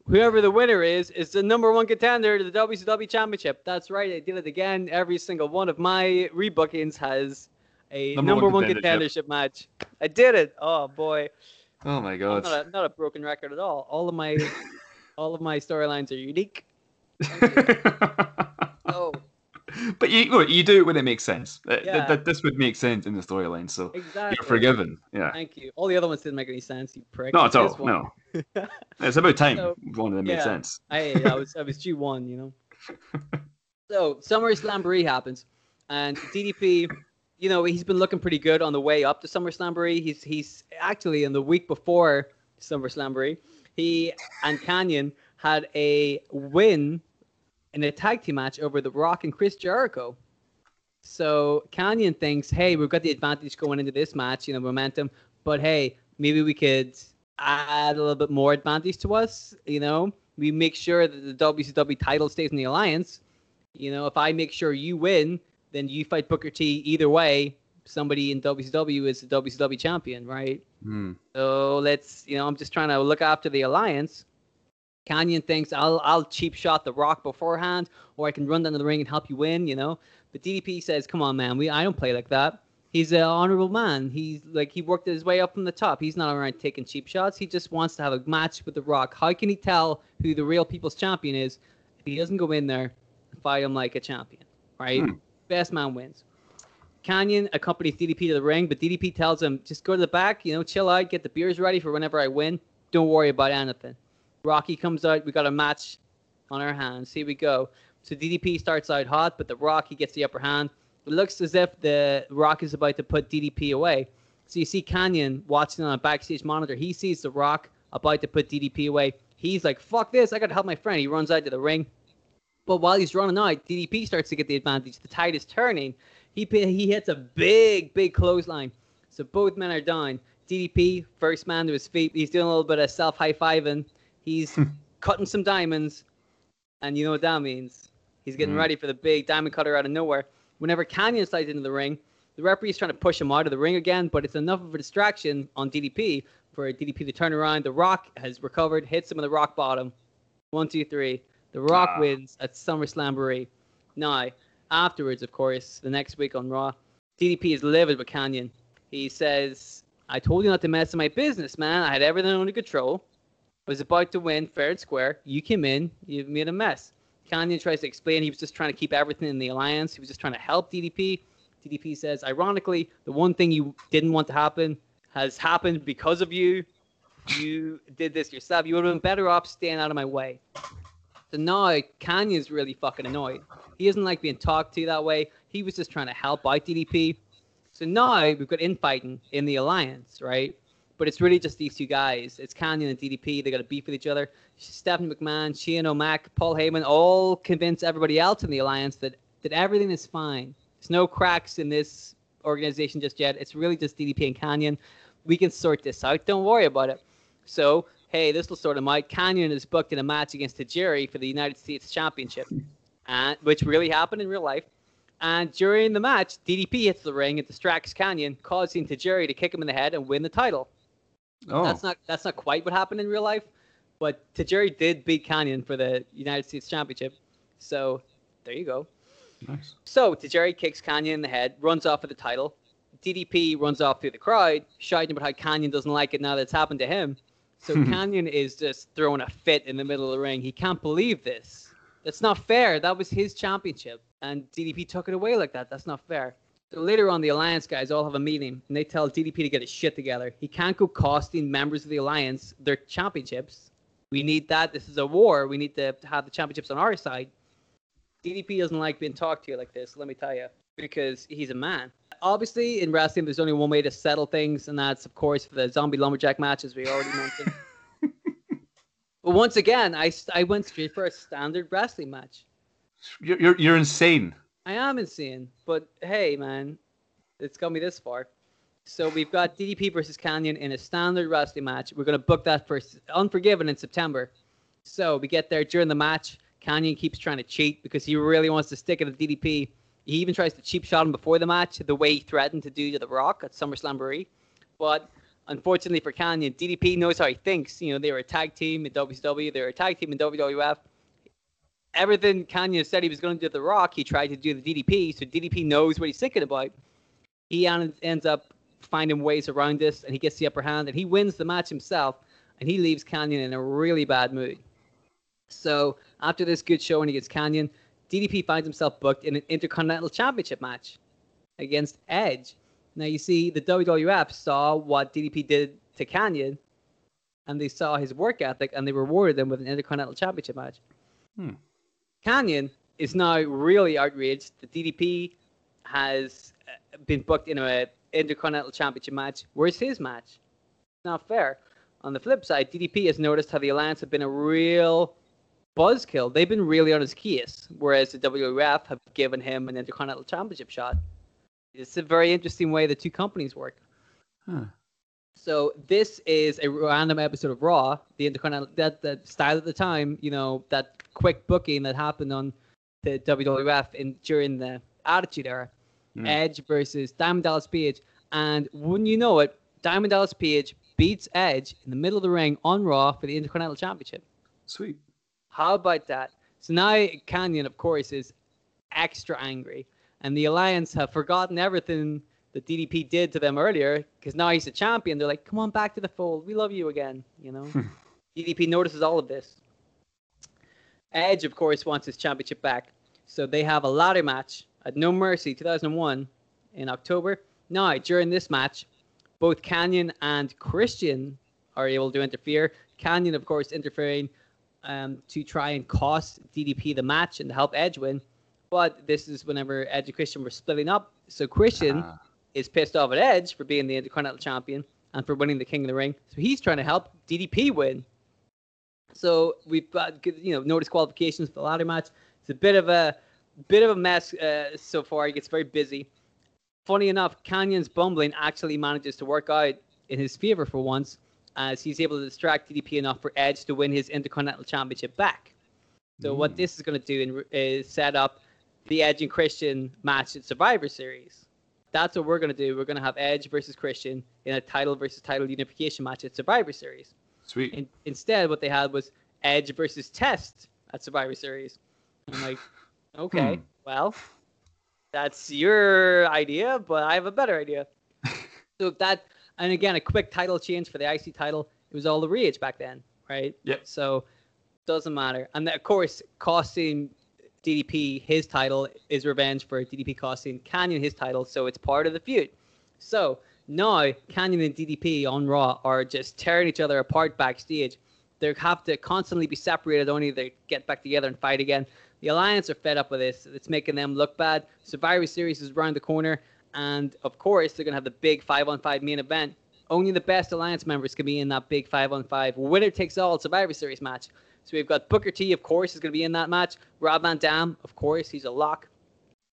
Whoever the winner is is the number one contender to the WCW Championship. That's right. I did it again. Every single one of my rebookings has a Number number, one one contendership. contendership match. I did it. Oh boy, Oh my god. not a, not a broken record at all. All of my all of my storylines are unique. But you look, you do it when it makes sense. Uh, Yeah. th- this would make sense in the storyline, so exactly. you're forgiven. Yeah. Thank you. All the other ones didn't make any sense. You prick. Not at all. One- No. It's about time So, one of them made sense. I, I was I was due one, you know. so Summer Slamboree happens, and DDP, you know, he's been looking pretty good on the way up to Summer Slamboree. He's he's actually in the week before Summer Slamboree, he and Kanyon had a win in a tag team match over The Rock and Chris Jericho. So Kanyon thinks, hey, we've got the advantage going into this match, you know, momentum. But hey, maybe we could add a little bit more advantage to us. You know, we make sure that the WCW title stays in the alliance. You know, if I make sure you win, then you fight Booker T. Either way, somebody in WCW is the WCW champion, right? Hmm. So let's, you know, I'm just trying to look after the alliance. Kanyon thinks I'll I'll cheap shot the Rock beforehand, or I can run down to the ring and help you win, you know. But DDP says, "Come on, man, we I don't play like that. He's an honorable man. He's like he worked his way up from the top. He's not around taking cheap shots. He just wants to have a match with the Rock. How can he tell who the real people's champion is if he doesn't go in there and fight him like a champion, right? Hmm. Best man wins." Kanyon accompanies DDP to the ring, but DDP tells him, just go to the back, you know, chill out, get the beers ready for whenever I win. Don't worry about anything. Rocky comes out, we got a match on our hands. Here we go. So DDP starts out hot, but the Rock, he gets the upper hand. It looks as if the Rock is about to put DDP away. So you see Kanyon watching on a backstage monitor. He sees the Rock about to put DDP away. He's like, fuck this, I gotta help my friend. He runs out to the ring. But while he's running out, DDP starts to get the advantage. The tide is turning. He he hits a big, big clothesline. So both men are down. DDP, first man to his feet. He's doing a little bit of self high fiving. He's cutting some diamonds. And you know what that means. He's getting Mm. ready for the big diamond cutter out of nowhere. Whenever Kanyon slides into the ring, the referee's trying to push him out of the ring again, but it's enough of a distraction on DDP for DDP to turn around. The Rock has recovered, hits him in the rock bottom. One, two, three. The Rock Ah. wins at Summer Slamboree. Now, afterwards, of course, the next week on Raw, DDP is livid with Kanyon. He says, I told you not to mess with my business, man. I had everything under control. Was about to win fair and square. You came in, you made a mess. Kanyon tries to explain he was just trying to keep everything in the alliance. He was just trying to help DDP. DDP says, ironically, the one thing you didn't want to happen has happened because of you. You did this yourself. You would have been better off staying out of my way. So now Kanyon's really fucking annoyed. He doesn't like being talked to that way. He was just trying to help out DDP. So now we've got infighting in the alliance, right? But it's really just these two guys. It's Kanyon and DDP. They got a beef with each other. Stephanie McMahon, Shane O'Mac, Paul Heyman all convince everybody else in the alliance that, that everything is fine. There's no cracks in this organization just yet. It's really just DDP and Kanyon. We can sort this out. Don't worry about it. So, hey, this will sort them out. Kanyon is booked in a match against Tajiri for the United States Championship, and, which really happened in real life. And during the match, DDP hits the ring and distracts Kanyon, causing Tajiri to kick him in the head and win the title. Oh, That's not that's not quite what happened in real life, but Tajiri did beat Kanyon for the United States Championship. So there you go. nice. So Tajiri kicks Kanyon in the head, runs off with the title. DDP runs off through the crowd, shouting about how Kanyon doesn't like it now that it's happened to him. So Kanyon is just throwing a fit in the middle of the ring. He can't believe this. That's not fair. That was his championship, and DDP took it away like that. That's not fair. So later on, the Alliance guys all have a meeting, and they tell DDP to get his shit together. He can't go costing members of the Alliance their championships. We need that. This is a war. We need to have the championships on our side. DDP doesn't like being talked to like this, let me tell you, because he's a man. Obviously, in wrestling, there's only one way to settle things, and that's, of course, the zombie lumberjack match, as we already mentioned. but once again, I, I went straight for a standard wrestling match. You're, you're you're insane. I am insane, but hey, man, it's got me this far. So we've got DDP versus Kanyon in a standard wrestling match. We're gonna book that for Unforgiven in September. So we get there during the match. Kanyon keeps trying to cheat because he really wants to stick it at DDP. He even tries to cheap shot him before the match, the way he threatened to do to The Rock at Summer Slamboree. But unfortunately for Kanyon, DDP knows how he thinks. You know, they were a tag team in WCW, they were a tag team in WWF everything Kanyon said he was going to do The Rock, he tried to do the DDP. So DDP knows what he's thinking about. He en- ends up finding ways around this, and he gets the upper hand, and he wins the match himself, and he leaves Kanyon in a really bad mood. So after this good showing gets Kanyon, DDP finds himself booked in an Intercontinental Championship match against Edge. Now you see the WWF saw what DDP did to Kanyon, and they saw his work ethic, and they rewarded him with an Intercontinental Championship match. Hmm. Kanyon is now really outraged that DDP has uh, been booked in a Intercontinental Championship match. Where's his match? Not fair. On the flip side, DDP has noticed how the Alliance have been a real buzzkill. They've been really on his case, whereas the WWF have given him an Intercontinental Championship shot. It's a very interesting way the two companies work. Huh. So this is a random episode of Raw, the Intercontinental that that style at the time, you know, that quick booking that happened on the WWF in during the Attitude Era. Hmm. Edge versus Diamond Dallas Page, and wouldn't you know it, Diamond Dallas Page beats Edge in the middle of the ring on Raw for the Intercontinental Championship. Sweet. How about that? So now Kanyon, of course, is extra angry, and the Alliance have forgotten everything that DDP did to them earlier because now he's a champion. They're like, "Come on back to the fold. We love you again." You know. DDP notices all of this. Edge, of course, wants his championship back, so they have a ladder match at No Mercy 2001 in October. Now, during this match, both Kanyon and Christian are able to interfere. Kanyon, of course, interfering um, to try and cost DDP the match and to help Edge win. But this is whenever Edge and Christian were splitting up. So Christian Ah. Is pissed off at Edge for being the Intercontinental Champion and for winning the King of the Ring. So he's trying to help DDP win. So we've got you know no disqualifications for the ladder match. It's a bit of a bit of a mess uh, so far. He gets very busy. Funny enough, Kanyon's bumbling actually manages to work out in his favor for once, as he's able to distract DDP enough for Edge to win his Intercontinental Championship back. So what this is going to do in, is set up the Edge and Christian match at Survivor Series. That's what we're going to do. We're going to have Edge versus Christian in a title versus title unification match at Survivor Series. Sweet. In, instead, what they had was Edge versus Test at Survivor Series. I'm like, okay, Hmm. well, that's your idea, but I have a better idea. so that, and again, a quick title change for the IC title. It was all the rage back then, right? Yep. So doesn't matter. And of course, costing DDP his title is revenge for DDP costing Kanyon his title, so it's part of the feud. So now Kanyon and DDP on Raw are just tearing each other apart backstage. They have to constantly be separated, only to get back together and fight again. The Alliance are fed up with this. It's making them look bad. Survivor Series is around the corner, and of course they're gonna have the big five-on-five main event. Only the best Alliance members can be in that big five-on-five winner takes all Survivor Series match. So we've got Booker T, of course, is going to be in that match. Rob Van Dam, of course, he's a lock.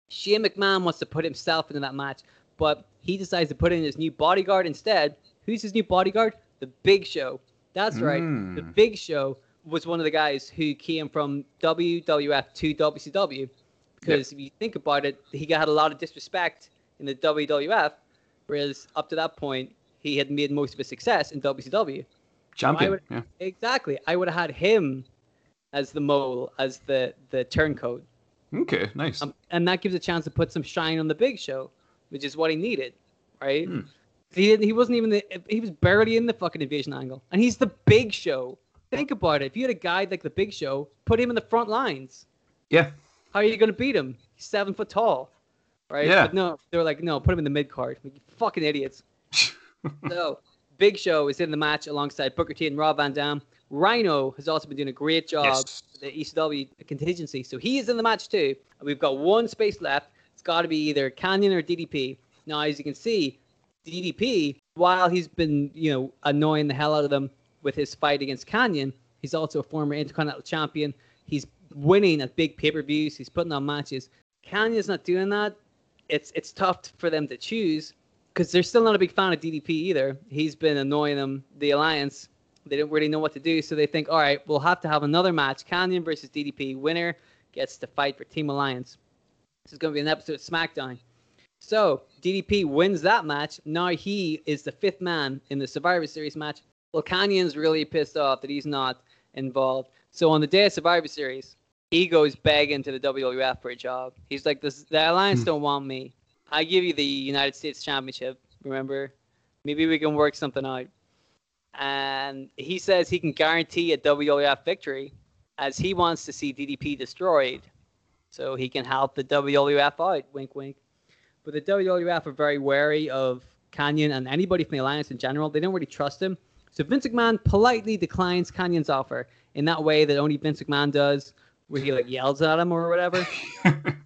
Shane McMahon wants to put himself into that match, but he decides to put in his new bodyguard instead. Who's his new bodyguard? The Big Show. That's right. Mm. The Big Show was one of the guys who came from WWF to WCW. Because if you think about it, he got a lot of disrespect in the WWF, whereas up to that point, he had made most of his success in WCW. Champion. would- yeah. Exactly. I would have had him as the mole, as the the turncoat, Okay. Nice. um, and that gives a chance to put some shine on the Big Show, which is what he needed, right? Hmm. He didn't. He wasn't even the. He was barely in the fucking invasion angle, and he's the Big Show. Think about it. If you had a guy like the Big Show, put him in the front lines. yeah. How are you gonna beat him? He's seven foot tall, right? Yeah. But no, they were like, no, put him in the mid card. Like, fucking idiots. so Big Show is in the match alongside Booker T and Rob Van Dam. Rhino has also been doing a great job Yes. the ECW contingency, so he is in the match too. And we've got one space left. It's got to be either Kanyon or DDP. Now, as you can see, DDP, while he's been you know annoying the hell out of them with his fight against Kanyon, he's also a former Intercontinental Champion. He's winning at big pay-per-views. He's putting on matches. Kanyon's not doing that. It's it's tough for them to choose because they're still not a big fan of DDP either. He's been annoying them. The Alliance, they don't really know what to do, so they think, all right, we'll have to have another match: Kanyon versus DDP. Winner gets to fight for Team Alliance. This is going to be an episode of SmackDown. So DDP wins that match. Now he is the fifth man in the Survivor Series match. Well, Kanyon's really pissed off that he's not involved. So on the day of Survivor Series, he goes begging to the WWF for a job. He's like, "This the Alliance hmm. don't want me. I give you the United States Championship. Remember, maybe we can work something out. And he says he can guarantee a WWF victory, as he wants to see DDP destroyed, so he can help the WWF out. Wink, wink. But the WWF are very wary of Kanyon and anybody from the alliance in general. They don't really trust him. So Vince McMahon politely declines Kanyon's offer in that way that only Vince McMahon does, where he like yells at him or whatever,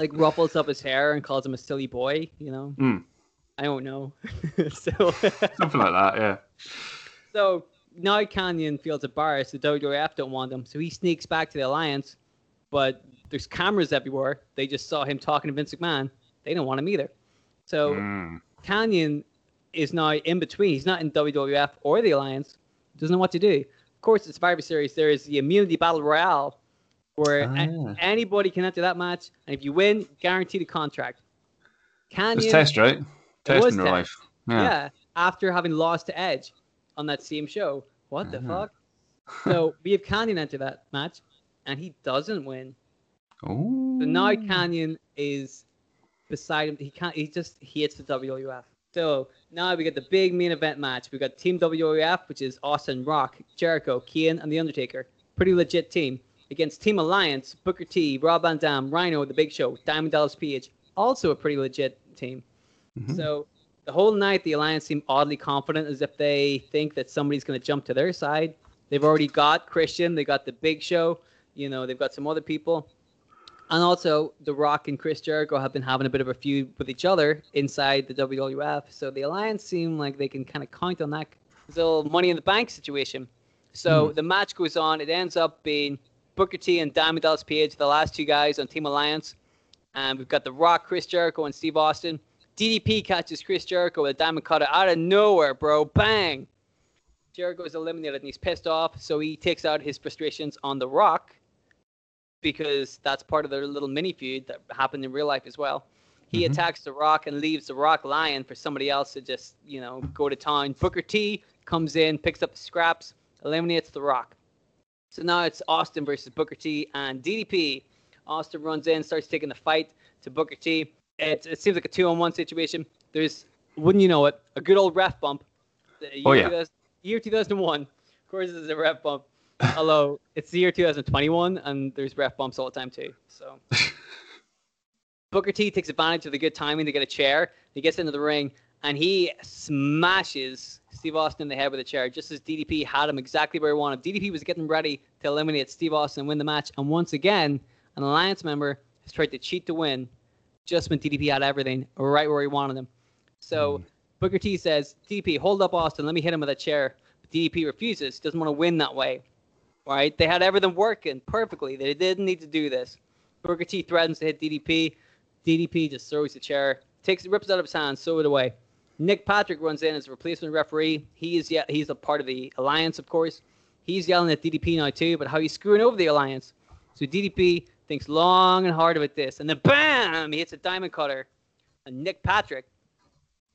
like ruffles up his hair and calls him a silly boy. You know, Mm. I don't know. so, Something like that, yeah. so now Kanyon feels embarrassed. The WWF don't want him, so he sneaks back to the alliance. But there's cameras everywhere. They just saw him talking to Vince McMahon. They don't want him either. So Mm. Kanyon is now in between. He's not in WWF or the Alliance. Doesn't know what to do. Of course, the Survivor Series, there is the Immunity Battle Royale, where a- Ah. anybody can enter that match, and if you win, guaranteed a contract. Kanyon, It's test, right? Test in real test. life. yeah. Yeah. after having lost to Edge on that same show. What the Ah. fuck? So we have Kanyon enter that match, and he doesn't win. Oh. So now Kanyon is beside him. He can't. He just hates the WWF. So now we get the big main event match. We got Team WWF, which is Austin, Rock, Jericho, Kane, and The Undertaker. Pretty legit team. Against Team Alliance, Booker T, Rob Van Dam, Rhino, The Big Show, Diamond Dallas Page. Also a pretty legit team. Mhm. So the whole night, the Alliance seemed oddly confident, as if they think that somebody's going to jump to their side. They've already got Christian. They got The Big Show. You know, they've got some other people. And also, The Rock and Chris Jericho have been having a bit of a feud with each other inside the WWF. So the Alliance seem like they can kind of count on that little money in the bank situation. So the match goes on. It ends up being Booker T and Diamond Dallas Page, the last two guys on Team Alliance. And we've got The Rock, Chris Jericho, and Steve Austin. DDP catches Chris Jericho with a diamond cutter out of nowhere, bro. Bang! Jericho is eliminated and he's pissed off, so he takes out his frustrations on The Rock because that's part of their little mini feud that happened in real life as well. He Mhm. attacks The Rock and leaves The Rock lying for somebody else to just, you know, go to town. Booker T comes in, picks up the scraps, eliminates The Rock. So now it's Austin versus Booker T and DDP. Austin runs in, starts taking the fight to Booker T. It, it seems like a two on one situation. There's, wouldn't you know it, a good old ref bump. Oh, yeah. 2000 year 2001. Of course, there's a ref bump. Although it's the year 2021 and there's ref bumps all the time too. So Booker T takes advantage of the good timing to get a chair. He gets into the ring and he smashes Steve Austin in the head with a chair, just as DDP had him exactly where he wanted. DDP was getting ready to eliminate Steve Austin and win the match. And once again, an Alliance member has tried to cheat to win just when DDP had everything right where he wanted him. So hmm. Booker T says, DDP, hold up Austin, let me hit him with a chair. But DDP refuses, doesn't want to win that way. Right? They had everything working perfectly. They didn't need to do this. Booker T threatens to hit DDP. DDP just throws the chair, takes rips it out of his hand, throws it away. Nick Patrick runs in as a replacement referee. He is yet he's a part of the alliance, of course. He's yelling at DDP now too, but how he's screwing over the alliance. So DDP thinks long and hard about this, and then bam, he hits a diamond cutter. And Nick Patrick,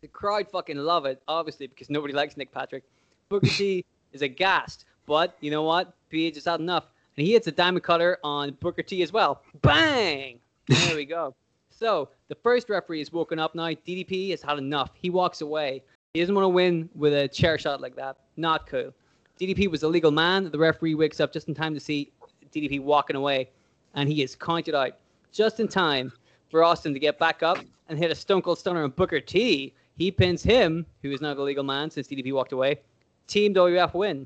the crowd fucking love it, obviously because nobody likes Nick Patrick. Booker T is aghast, but you know what? PH is had enough, and he hits a diamond cutter on Booker T as well. Bang! There we go. So the first referee is woken up now. DDP has had enough. He walks away. He doesn't want to win with a chair shot like that. Not cool. DDP was a legal man. The referee wakes up just in time to see DDP walking away, and he is counted out just in time for Austin to get back up and hit a Stone Cold Stunner on Booker T. He pins him, who is now the legal man since DDP walked away. Team WF win.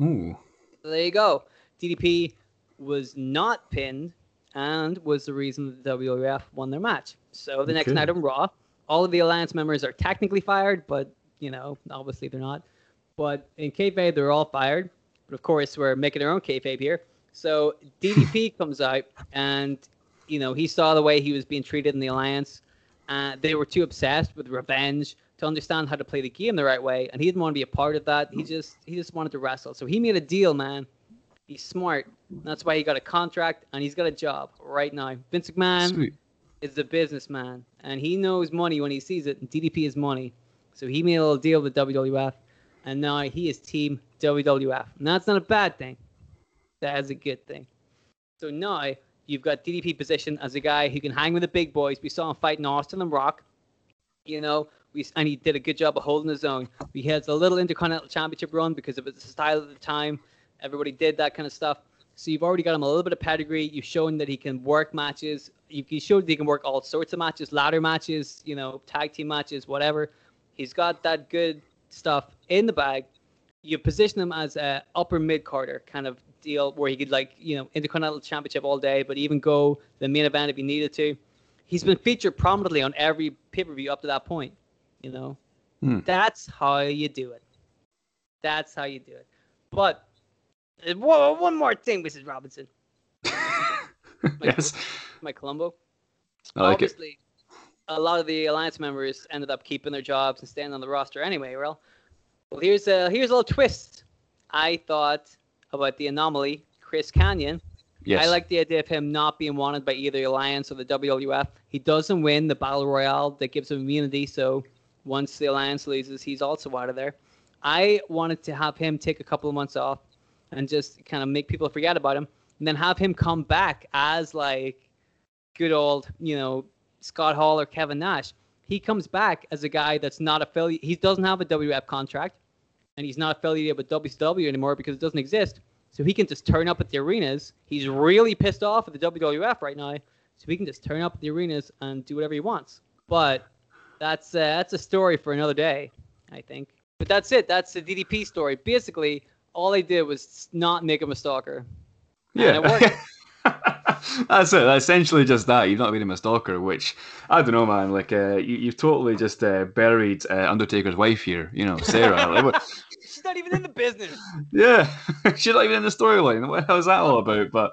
Ooh. So there you go. DDP was not pinned and was the reason that the WWF won their match. So the next Okay. night on Raw, all of the Alliance members are technically fired, but you know, obviously they're not. But in kayfabe, they're all fired. But of course, we're making our own kayfabe here. So DDP comes out, and you know he saw the way he was being treated in the Alliance. Uh, they were too obsessed with revenge to understand how to play the game the right way, and he didn't want to be a part of that. He just he just wanted to wrestle. So he made a deal, man. He's smart. That's why he got a contract and he's got a job right now. Vince McMahon Sweet. is a businessman and he knows money when he sees it. And DDP is money, so he made a little deal with WWF, and now he is Team WWF. And that's not a bad thing. That is a good thing. So now You've got DDP position as a guy who can hang with the big boys. We saw him fighting Austin and Rock. You know, we and he did a good job of holding his own. He had a little Intercontinental Championship run because of his style at the time. Everybody did that kind of stuff. So you've already got him a little bit of pedigree. You've shown that he can work matches. You've showed that he can work all sorts of matches, ladder matches, you know, tag team matches, whatever. He's got that good stuff in the bag. You position him as a upper mid carder kind of deal where he could like you know Intercontinental Championship all day, but even go the main event if he needed to. He's been featured prominently on every pay per view up to that point. You know, Hmm. that's how you do it. That's how you do it. But uh, whoa, one more thing, Mrs. Robinson. yes, My Columbo. I like it. Obviously, a lot of the alliance members ended up keeping their jobs and staying on the roster anyway. Well, well, here's a here's a little twist. I thought about the anomaly, Chris Kanyon. Yes, I like the idea of him not being wanted by either the Alliance or the WWF. He doesn't win the Battle Royale that gives him immunity, so once the Alliance loses, he's also out of there. I wanted to have him take a couple of months off and just kind of make people forget about him, and then have him come back as like good old, you know, Scott Hall or Kevin Nash. He comes back as a guy that's not affiliated. He doesn't have a WWF contract, and he's not affiliated with WCW anymore because it doesn't exist. So he can just turn up at the arenas. He's really pissed off at the WWF right now, so he can just turn up at the arenas and do whatever he wants. But that's uh, that's a story for another day, I think. But that's it. That's the DDP story. Basically, all they did was not make him a stalker. Yeah. That's it. Essentially just that. You've not made him a stalker, which I don't know, man. Like, uh, you, you've totally just uh, buried uh, Undertaker's wife here. You know, Sarah. Like, what- She's not even in the business. yeah, she's not even in the storyline. What the hell is that all about? But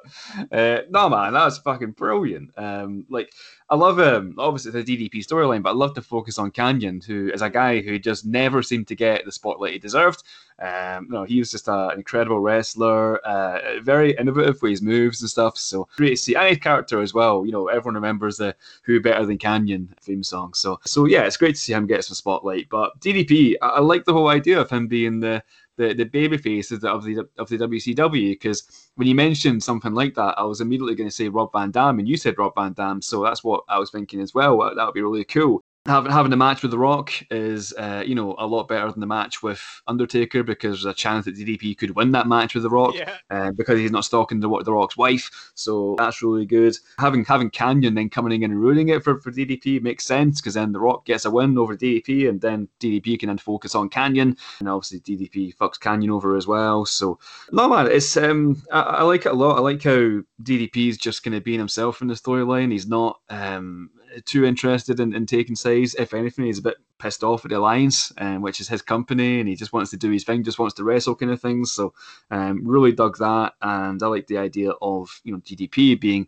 uh, no, man, that was fucking brilliant. Um, like, I love um, obviously the DDP storyline, but I love to focus on Kanyon, who is a guy who just never seemed to get the spotlight he deserved. Um, no, he was just a, an incredible wrestler, uh, very innovative with his moves and stuff. So great to see. And his character as well. You know, everyone remembers the "Who Better Than Kanyon" theme song. So, so yeah, it's great to see him get some spotlight. But DDP, I, I like the whole idea of him being the the, the baby faces of the, of the WCW because when you mentioned something like that, I was immediately going to say Rob Van Dam, and you said Rob Van Dam, so that's what I was thinking as well. That would be really cool having having a match with The Rock is, uh, you know, a lot better than the match with Undertaker because there's a chance that DDP could win that match with The Rock Yeah. uh, because he's not stalking the, the Rock's wife. So that's really good. Having having Kanyon then coming in and ruining it for, for DDP makes sense because then The Rock gets a win over DDP and then DDP can then focus on Kanyon and obviously DDP fucks Kanyon over as well. So no man, it's um I, I like it a lot. I like how DDP is just kind of being himself in the storyline. He's not um too interested in, in taking sides. If anything, he's a bit pissed off at the Alliance, um, which is his company, and he just wants to do his thing, just wants to wrestle kind of things. So, um, really dug that, and I like the idea of you know DDP being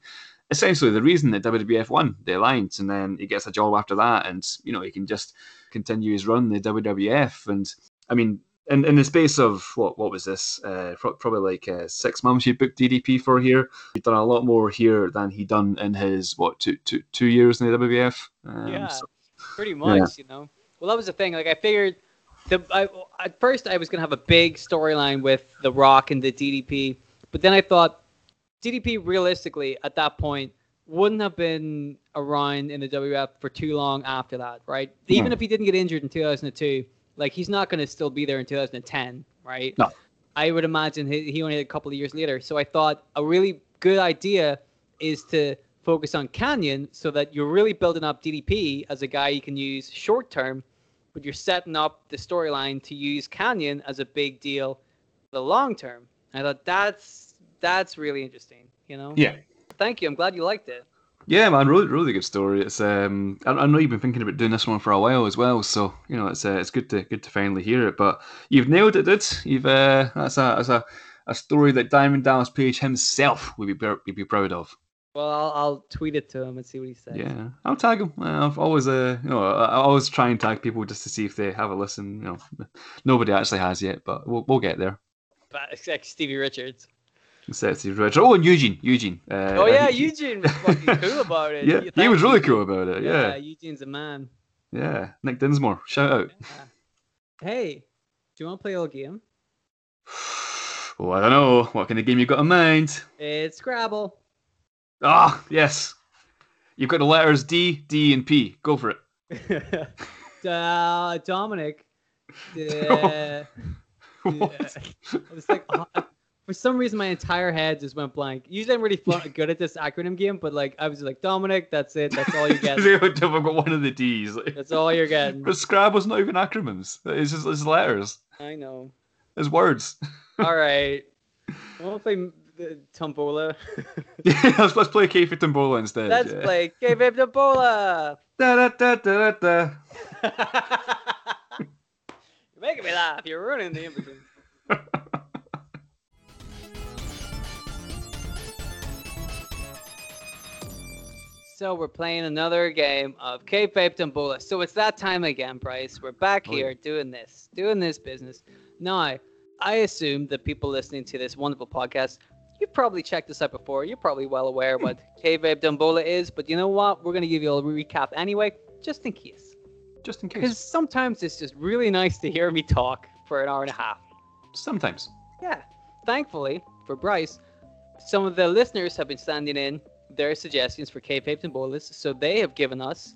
essentially the reason that WWF won the Alliance, and then he gets a job after that, and you know he can just continue his run in the WWF, and I mean. In, in the space of what what was this? Uh, probably like uh, six months. You booked DDP for here. He'd done a lot more here than he'd done in his what two two two years in the WWF. Um, Yeah, so- pretty much, you know. Well, that was the thing. Like, I figured the I, at first I was gonna have a big storyline with The Rock and the DDP, but then I thought DDP realistically at that point wouldn't have been around in the WWF for too long after that, right? Even if he didn't get injured in 2002, like he's not gonna still be there in 2010, right? No. I would imagine he, he only had a couple of years later. So I thought a really good idea is to focus on Kanyon so that you're really building up DDP as a guy you can use short term, but you're setting up the storyline to use Kanyon as a big deal for the long term. I thought that's that's really interesting, you know? yeah. Thank you. I'm glad you liked it. Yeah, man, really, really good story. It's um, I, I know you've been thinking about doing this one for a while as well, so you know it's uh, it's good to good to finally hear it. But you've nailed it, dude. You've uh, that's a that's a, a story that Diamond Dallas Page himself would be would be proud of. Well, I'll, I'll tweet it to him and see what he says. Yeah, I'll tag him. Uh, I've always uh, you know, I, always try and tag people just to see if they have a listen. You know, nobody actually has yet, but we'll we'll get there. But like Stevie Richards. Sexy Richard. Oh, and Eugene, Eugene. Uh, Oh yeah, he- Eugene was fucking cool about it. Yeah, he was really cool about it. Yeah, Eugene's a man. yeah. Nick Dinsmore, shout out. Yeah. Hey, do you want to play a little game? Oh, I don't know. What kind of game you got in mind? It's Scrabble. Ah, yes. You've got the letters D, D, and P. Go for it. uh, Dominic. Uh, What? I was like, oh, for some reason, my entire head just went blank. Usually, I'm really fun, good at this acronym game, but like, I was like, Dominic, that's it. That's all you get. I've got one of the D's. Like, That's all you're getting. but Scrabble's not even acronyms. It's just it's letters. I know. It's words. All right. We'll play the Tombola. yeah, let's, let's play K for Tombola instead. Let's yeah. play Kayfabe Tombola. Da, da, da, da, da, You're making me laugh. You're ruining the impetus. So we're playing another game of Kayfabe Tombola. So it's that time again, Bryce. We're back Oh, here yeah. doing this, doing this business. Now, I assume that people listening to this wonderful podcast, you've probably checked this out before. You're probably well aware what Kayfabe Tombola is. But you know what? We're going to give you a recap anyway, just in case. Just in case. Because sometimes it's just really nice to hear me talk for an hour and a half. Sometimes. Yeah. Thankfully for Bryce, some of the listeners have been sending in their suggestions for Kayfabe Tombolas, so they have given us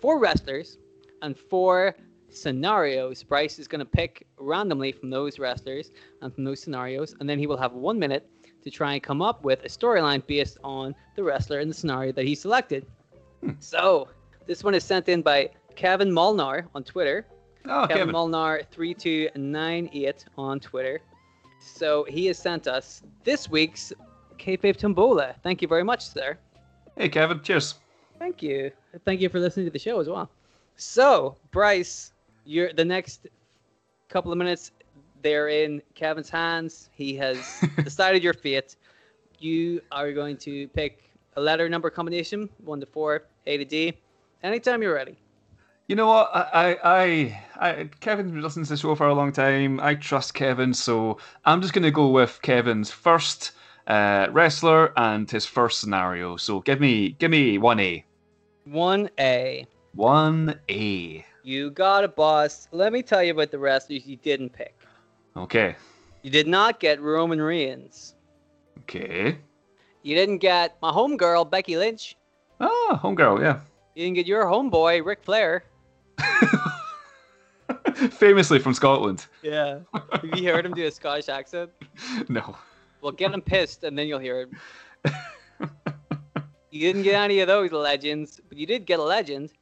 four wrestlers and four scenarios. Bryce is going to pick randomly from those wrestlers and from those scenarios, and then he will have one minute to try and come up with a storyline based on the wrestler and the scenario that he selected. Hmm. So, this one is sent in by Kevin Molnar on Twitter. Oh, Kevin, Kevin. Molnar three two nine eight on Twitter. So he has sent us this week's Kayfabe Tombola. Thank you very much, sir. Hey, Kevin. Cheers. Thank you. Thank you for listening to the show as well. So, Bryce, you're the next couple of minutes. They're in Kevin's hands. He has decided your fate. You are going to pick a letter number combination, one to four, A to D. Anytime you're ready. You know what? I, I, I, I Kevin's been listening to the show for a long time. I trust Kevin, so I'm just going to go with Kevin's first uh, wrestler and his first scenario. So give me, give me one A. One A. One A. You got it, boss. Let me tell you about the wrestlers you didn't pick. Okay. You did not get Roman Reigns. Okay. You didn't get my homegirl, Becky Lynch. Ah, homegirl. Yeah. You didn't get your homeboy, Ric Flair. Famously from Scotland. Yeah. Have you heard him do a Scottish accent? No. Well, get him pissed and then you'll hear it. You didn't get any of those legends, but you did get a legend.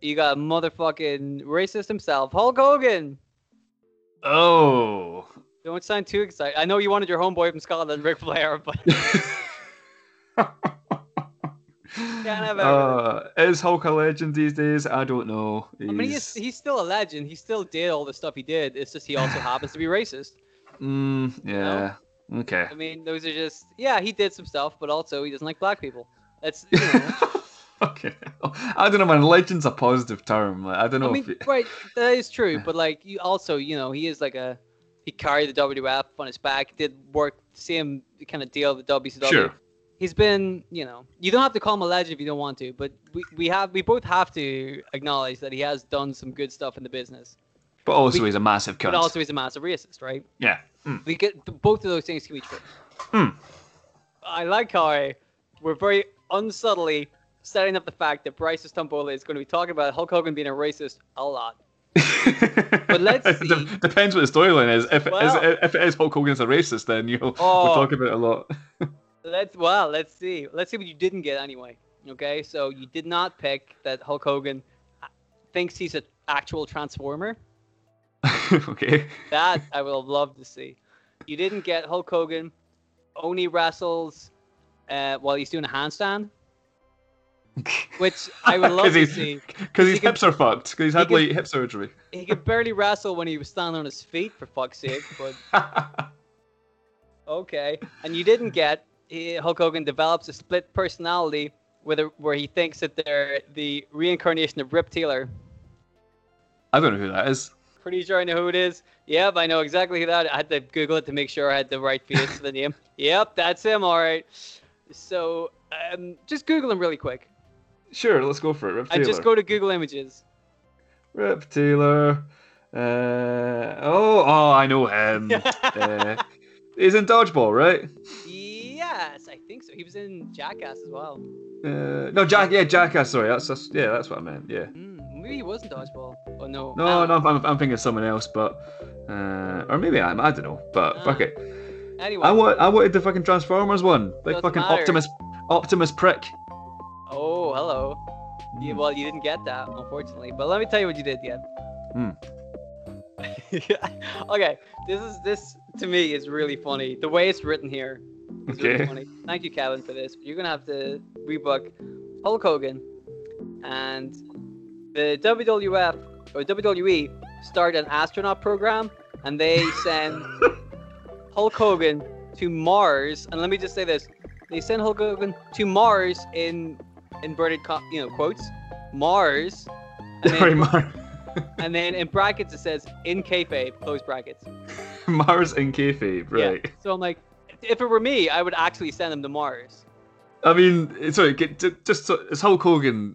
You got motherfucking racist himself, Hulk Hogan. Oh. Don't sound too excited. I know you wanted your homeboy from Scotland, Ric Flair, but uh, is Hulk a legend these days? I don't know. I mean, he's, He's- he's still a legend. He still did all the stuff he did. It's just he also happens to be racist. Mm, yeah. Okay. I mean, those are just yeah, he did some stuff, but also he doesn't like black people. That's you know, okay. I don't know, man. Legend's a positive term. Like, I don't know I mean, right, that is true. But like, you also, you know, he is like a he carried the WWF on his back, did work same kind of deal with WCW. Sure. He's been, you know, you don't have to call him a legend if you don't want to, but we, we have we both have to acknowledge that he has done some good stuff in the business. But also we- he's a massive cunt. But also he's a massive racist, right? yeah. Mm. We get both of those things can be true. Hmm. I like how I, we're very unsubtly setting up the fact that Bryce Tombola is going to be talking about Hulk Hogan being a racist a lot. but let's see. de- depends what the storyline is. If it Well- is if it is Hulk Hogan's a racist, then you'll we'll Oh. talk about it a lot. Let's well, let's see. Let's see what you didn't get anyway. Okay, so you did not pick that Hulk Hogan uh, thinks he's an actual transformer. okay. That I would love to see. You didn't get Hulk Hogan only wrestles uh, while he's doing a handstand, which I would love to see. Because his hips are fucked. Because he's had he like hip surgery. He could barely wrestle when he was standing on his feet, for fuck's sake. But okay, and you didn't get he, Hulk Hogan develops a split personality, where where he thinks that they're the reincarnation of Rip Taylor. I don't know who that is. Pretty sure I know who it is. Yep, I know exactly who that. I had to Google it to make sure I had the right face for the name. Yep, that's him. All right. So um, just Google him really quick. Sure, let's go for it. Rip Taylor. just go to Google Images. Rip Taylor. Uh, oh, oh, I know him. uh, he's in Dodgeball, right? Yeah, think so. He was in Jackass as well. Uh, no, Jack. Yeah, Jackass. Sorry, that's, that's yeah, that's what I meant. Yeah. Mm, maybe he wasn't dodgeball. Oh no. No, no, I'm, I'm thinking of someone else, but uh, or maybe I'm. I don't know, but Ah. fuck it. Anyway. I want. I wanted the fucking Transformers one. Like Doesn't fucking matter. Optimus. Optimus prick. Oh, hello. Yeah, Mm. well, you didn't get that, unfortunately. But let me tell you what you did get. Hmm. okay, this is this to me is really funny. The way it's written here is really. Thank you, Kevin, for this. You're gonna have to rebook Hulk Hogan and the WWF or WWE start an astronaut program, and they send Hulk Hogan to Mars. And let me just say this: they send Hulk Hogan to Mars in inverted, co- you know, quotes, Mars. And Sorry, then, Mar- and then in brackets it says in kayfabe, close brackets. Mars in kayfabe, right? Yeah. right? So I'm like, if it were me, I would actually send him to Mars. I mean, sorry, just so, it's Hulk Hogan.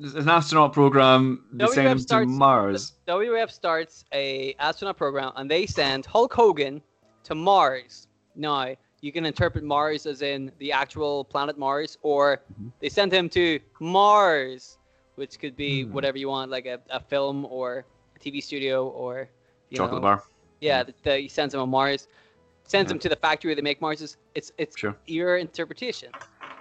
It's an astronaut program. They send WWF him to starts- Mars. The WWF starts a astronaut program, and they send Hulk Hogan to Mars. Now, you can interpret Mars as in the actual planet Mars, or Mhm. they send him to Mars, which could be Hmm. whatever you want, like a, a film or a TV studio or you Chocolate know, bar. Yeah, the, the, he sends him on Mars, sends him to the factory where they make Marses. It's it's Sure. your interpretation.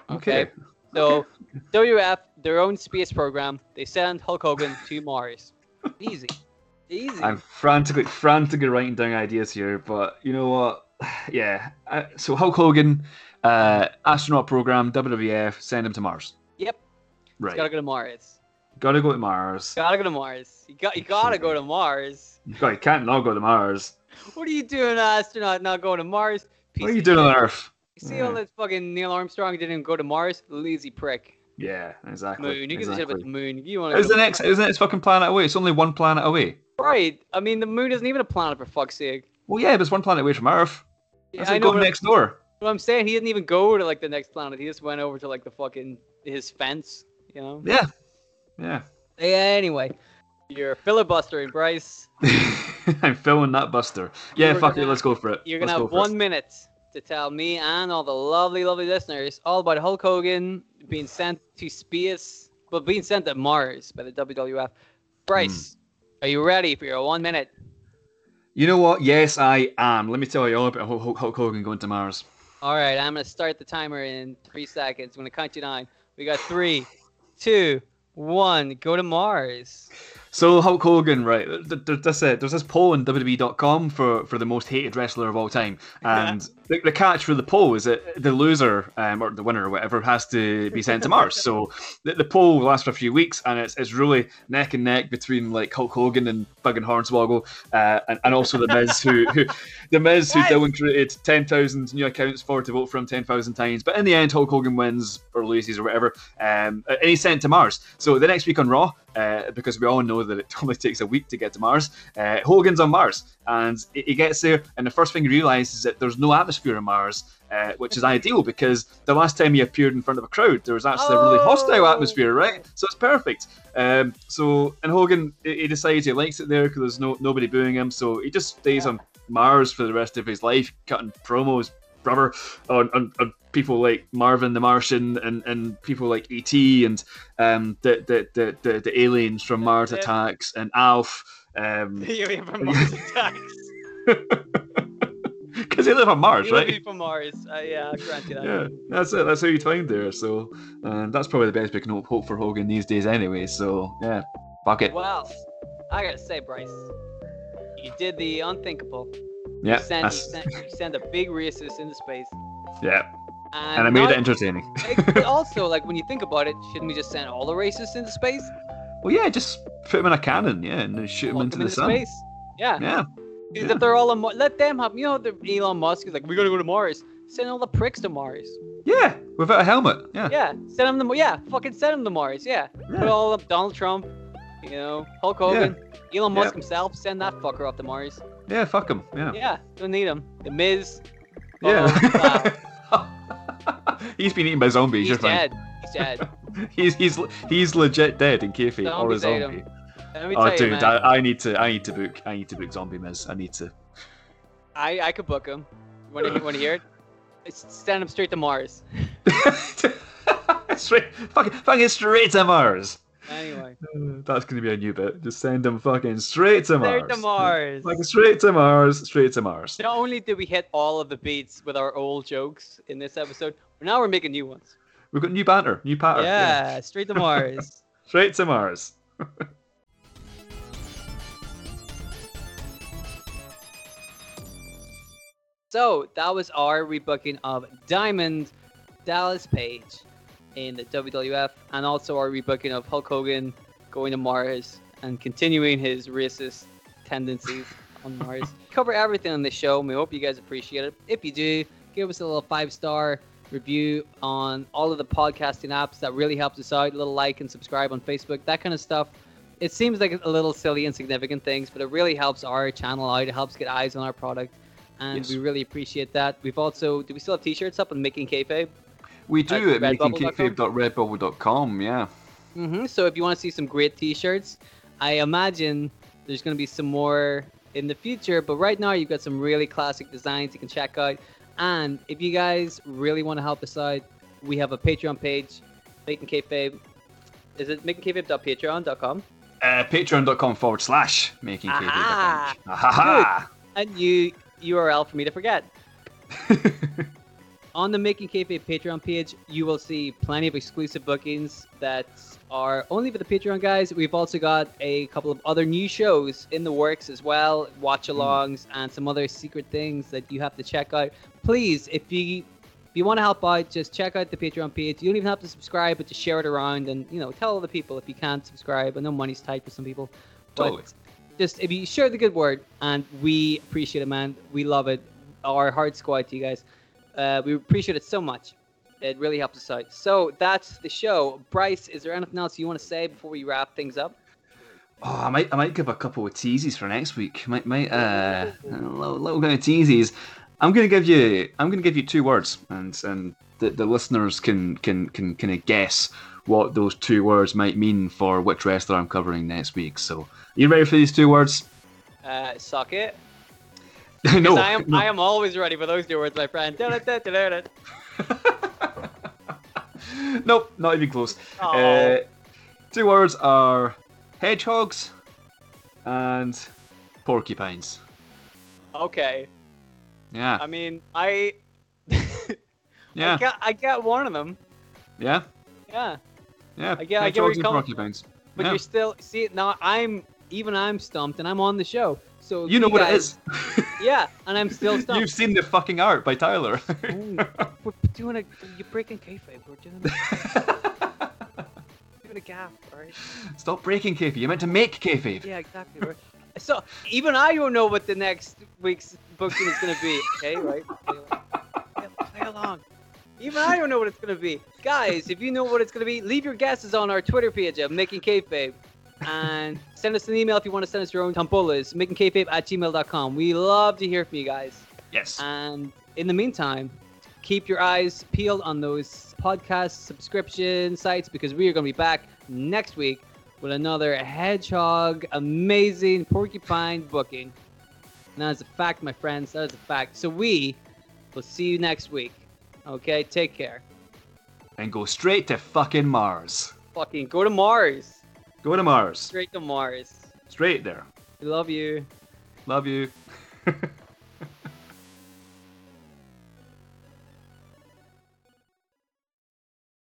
Okay. So WWF, their own space program, they send Hulk Hogan to Mars. Easy. Easy. I'm frantically, frantically writing down ideas here, but you know what? Yeah. Uh, so Hulk Hogan, uh, astronaut program, WWF, send him to Mars. Yep. Right. Gotta go to Mars. Gotta go to Mars. Gotta go to Mars. You got you gotta go to Mars. God, you can't not go to Mars. What are you doing, uh, astronaut, not going to Mars? Piece What are you of doing on. Earth? You see all Yeah. this fucking Neil Armstrong didn't even go to Mars? Lazy prick. Yeah, exactly. Moon. You give a about the moon. You want Is the next? Isn't it? It's fucking planet away. It's only one planet away. right? I mean, the moon isn't even a planet for fuck's sake. Well, yeah, but it's one planet away from Earth. Yeah, That's I like know, going but, next door. but I'm saying he didn't even go to like the next planet. He just went over to like the fucking his fence. You know. Yeah, yeah. Yeah, anyway, you're filibustering, Bryce. I'm filling that buster. Yeah, You're fuck gonna- it. Let's go for it. You're gonna have for it. one minute to tell me and all the lovely, lovely listeners all about Hulk Hogan being sent to space, but being sent to Mars by the WWF. Bryce, Hmm. are you ready for your one minute? You know what? Yes, I am. Let me tell you all about Hulk, Hulk- Hulk Hogan going to Mars. All right, I'm gonna start the timer in three seconds. I'm gonna count you down. We got three, two, one. Go to Mars. So Hulk Hogan, right? th- th- There's this, uh, there's this poll on WWE.com for, for the most hated wrestler of all time, and the, the catch for the poll is that the loser um, or the winner or whatever has to be sent to Mars. So the, the poll lasts for a few weeks, and it's, it's really neck and neck between like Hulk Hogan and Buggin Hornswoggle, uh, and, and also the Miz who, who the Miz who What? Dylan created ten thousand new accounts for to vote for him ten thousand times, but in the end Hulk Hogan wins or loses or whatever, um, and he's sent to Mars. So the next week on Raw, uh, because we all know that it only takes a week to get to Mars, uh, Hogan's on Mars, and he gets there, and the first thing he realizes is that there's no atmosphere on Mars. Uh, which is ideal because the last time he appeared in front of a crowd, there was actually a really hostile Oh. atmosphere, right? So it's perfect. Um, so and Hogan, he he decides he likes it there because there's no nobody booing him, so he just stays Yeah. on Mars for the rest of his life, cutting promos, brother, on, on, on people like Marvin the Martian and, and people like ET and um, the, the, the, the, the aliens from Mars Yeah. Attacks and Alf. Um, You're from Mars attacks. because they live on Mars, You right? from Mars. Uh, yeah, I'll grant you that. Yeah, that's it. That's how you find there. So, um, that's probably the best we can hope, for Hogan these days, anyway. So, yeah, fuck it. Well, I gotta say, Bryce, you did the unthinkable. Yeah, you, sent, you, sent, you sent a big racist into space. yeah, And, and I made not- it entertaining. It- also, like when you think about it, shouldn't we just send all the racists into space? Well, yeah, just put them in a cannon, yeah, and then shoot Lock into them the sun. space. Yeah. Yeah, Because yeah. If they're all on let them have. You know, the Elon Musk is like, we're gonna go to Mars. Send all the pricks to Mars. yeah, without a helmet. Yeah, Yeah, send them to. Yeah, fucking send them to Mars. Yeah. Put all of Donald Trump, you know, Hulk Hogan, Elon Yeah. Musk himself. Send that fucker up to Mars. yeah fuck him. Yeah, Yeah, don't need him. The Miz. yeah. Oh, He's been eaten by zombies. He's You're fine. dead. He's dead. He's he's he's legit dead in kayfabe or a zombie. Oh, you, dude, man. I, I need to I need to book I need to book zombie Miz. I need to. I, I could book him. Want to want to hear it? Send them straight to Mars. straight, fucking, fucking straight to Mars. Anyway, That's going to be a new bit. Just send them fucking straight to Mars. straight to Mars. Fucking straight to Mars. Straight to Mars. Not only did we hit all of the beats with our old jokes in this episode, but now we're making new ones. We've got new banter, new pattern. Yeah, straight to Mars. Straight to Mars. So that was our rebooking of Diamond Dallas Page in the WWF, and also our rebooking of Hulk Hogan going to Mars and continuing his racist tendencies on Mars. Cover everything on this show, and we hope you guys appreciate it. If you do, give us a little five star review on all of the podcasting apps. That really helps us out. A little like and subscribe on Facebook, that kind of stuff. It seems like a little silly, insignificant things, but it really helps our channel out. It helps get eyes on our product and Yes. we really appreciate that. We've also do we still have t-shirts up on Making Kayfabe? We do At at yeah. Mm-hmm. So if you want to see some great t-shirts, I imagine there's going to be some more in the future. But right now you've got some really classic designs you can check out. And if you guys really want to help us out, we have a Patreon page, Making Kayfabe. Is it makingkayfabe.patreon.com? Uh, Patreon.com forward slash making kayfabe. Aha! Aha! And you URL for me to forget. on the Making Kayfabe Patreon page, you will see plenty of exclusive bookings that are only for the Patreon guys. We've also got a couple of other new shows in the works as well, watch-alongs hmm. and some other secret things that you have to check out. Please, if you if you want to help out, just check out the Patreon page. You don't even have to subscribe, but just share it around and you know tell other people if you can't subscribe. I know money's tight for some people. but just if you share the good word and we appreciate it man we love it our hearts go out to you guys uh, we appreciate it so much it really helps us out so that's the show bryce is there anything else you want to say before we wrap things up Oh, I might, I might give a couple of teases for next week. Might, might, uh, a little, little bit of teases. I'm gonna give you, I'm gonna give you two words, and and the, the listeners can can can kind of guess what those two words might mean for which wrestler I'm covering next week. So, you ready for these two words? uh, suck it no, I am no. I am always ready for those two words my friend nope, not even close. Uh, two words are hedgehogs and porcupines. okay Yeah, i mean i yeah, I, get, I one of them yeah, yeah yeah. I get- I get where hedgehogs you're and porcupines. but Yeah. you're still see now i'm even i'm stumped and i'm on the show so You know what guys- it is. yeah and i'm still stumped You've seen the fucking art by Tyler. Oh, we're doing a you're breaking kayfabe. We're doing doing a gaff, alright? Stop breaking kayfabe. You meant to make kayfabe. Yeah, exactly. We're, so even I don't know what the next week's booking is gonna be. Okay, right? Play along. Play, along. Even I don't know what it's gonna be, guys. If you know what it's gonna be, leave your guesses on our Twitter page of Making Kayfabe. And send us an email if you want to send us your own tombolas, makingkayfabe at gmail.com. We love to hear from you guys. Yes. And in the meantime, keep your eyes peeled on those podcast subscription sites because we are going to be back next week with another hedgehog amazing porcupine booking. And that is a fact, my friends. That is a fact. So we will see you next week. Okay, take care. And go straight to fucking Mars. Fucking go to Mars. Go to Mars. Straight to Mars. Straight there. We love you. Love you.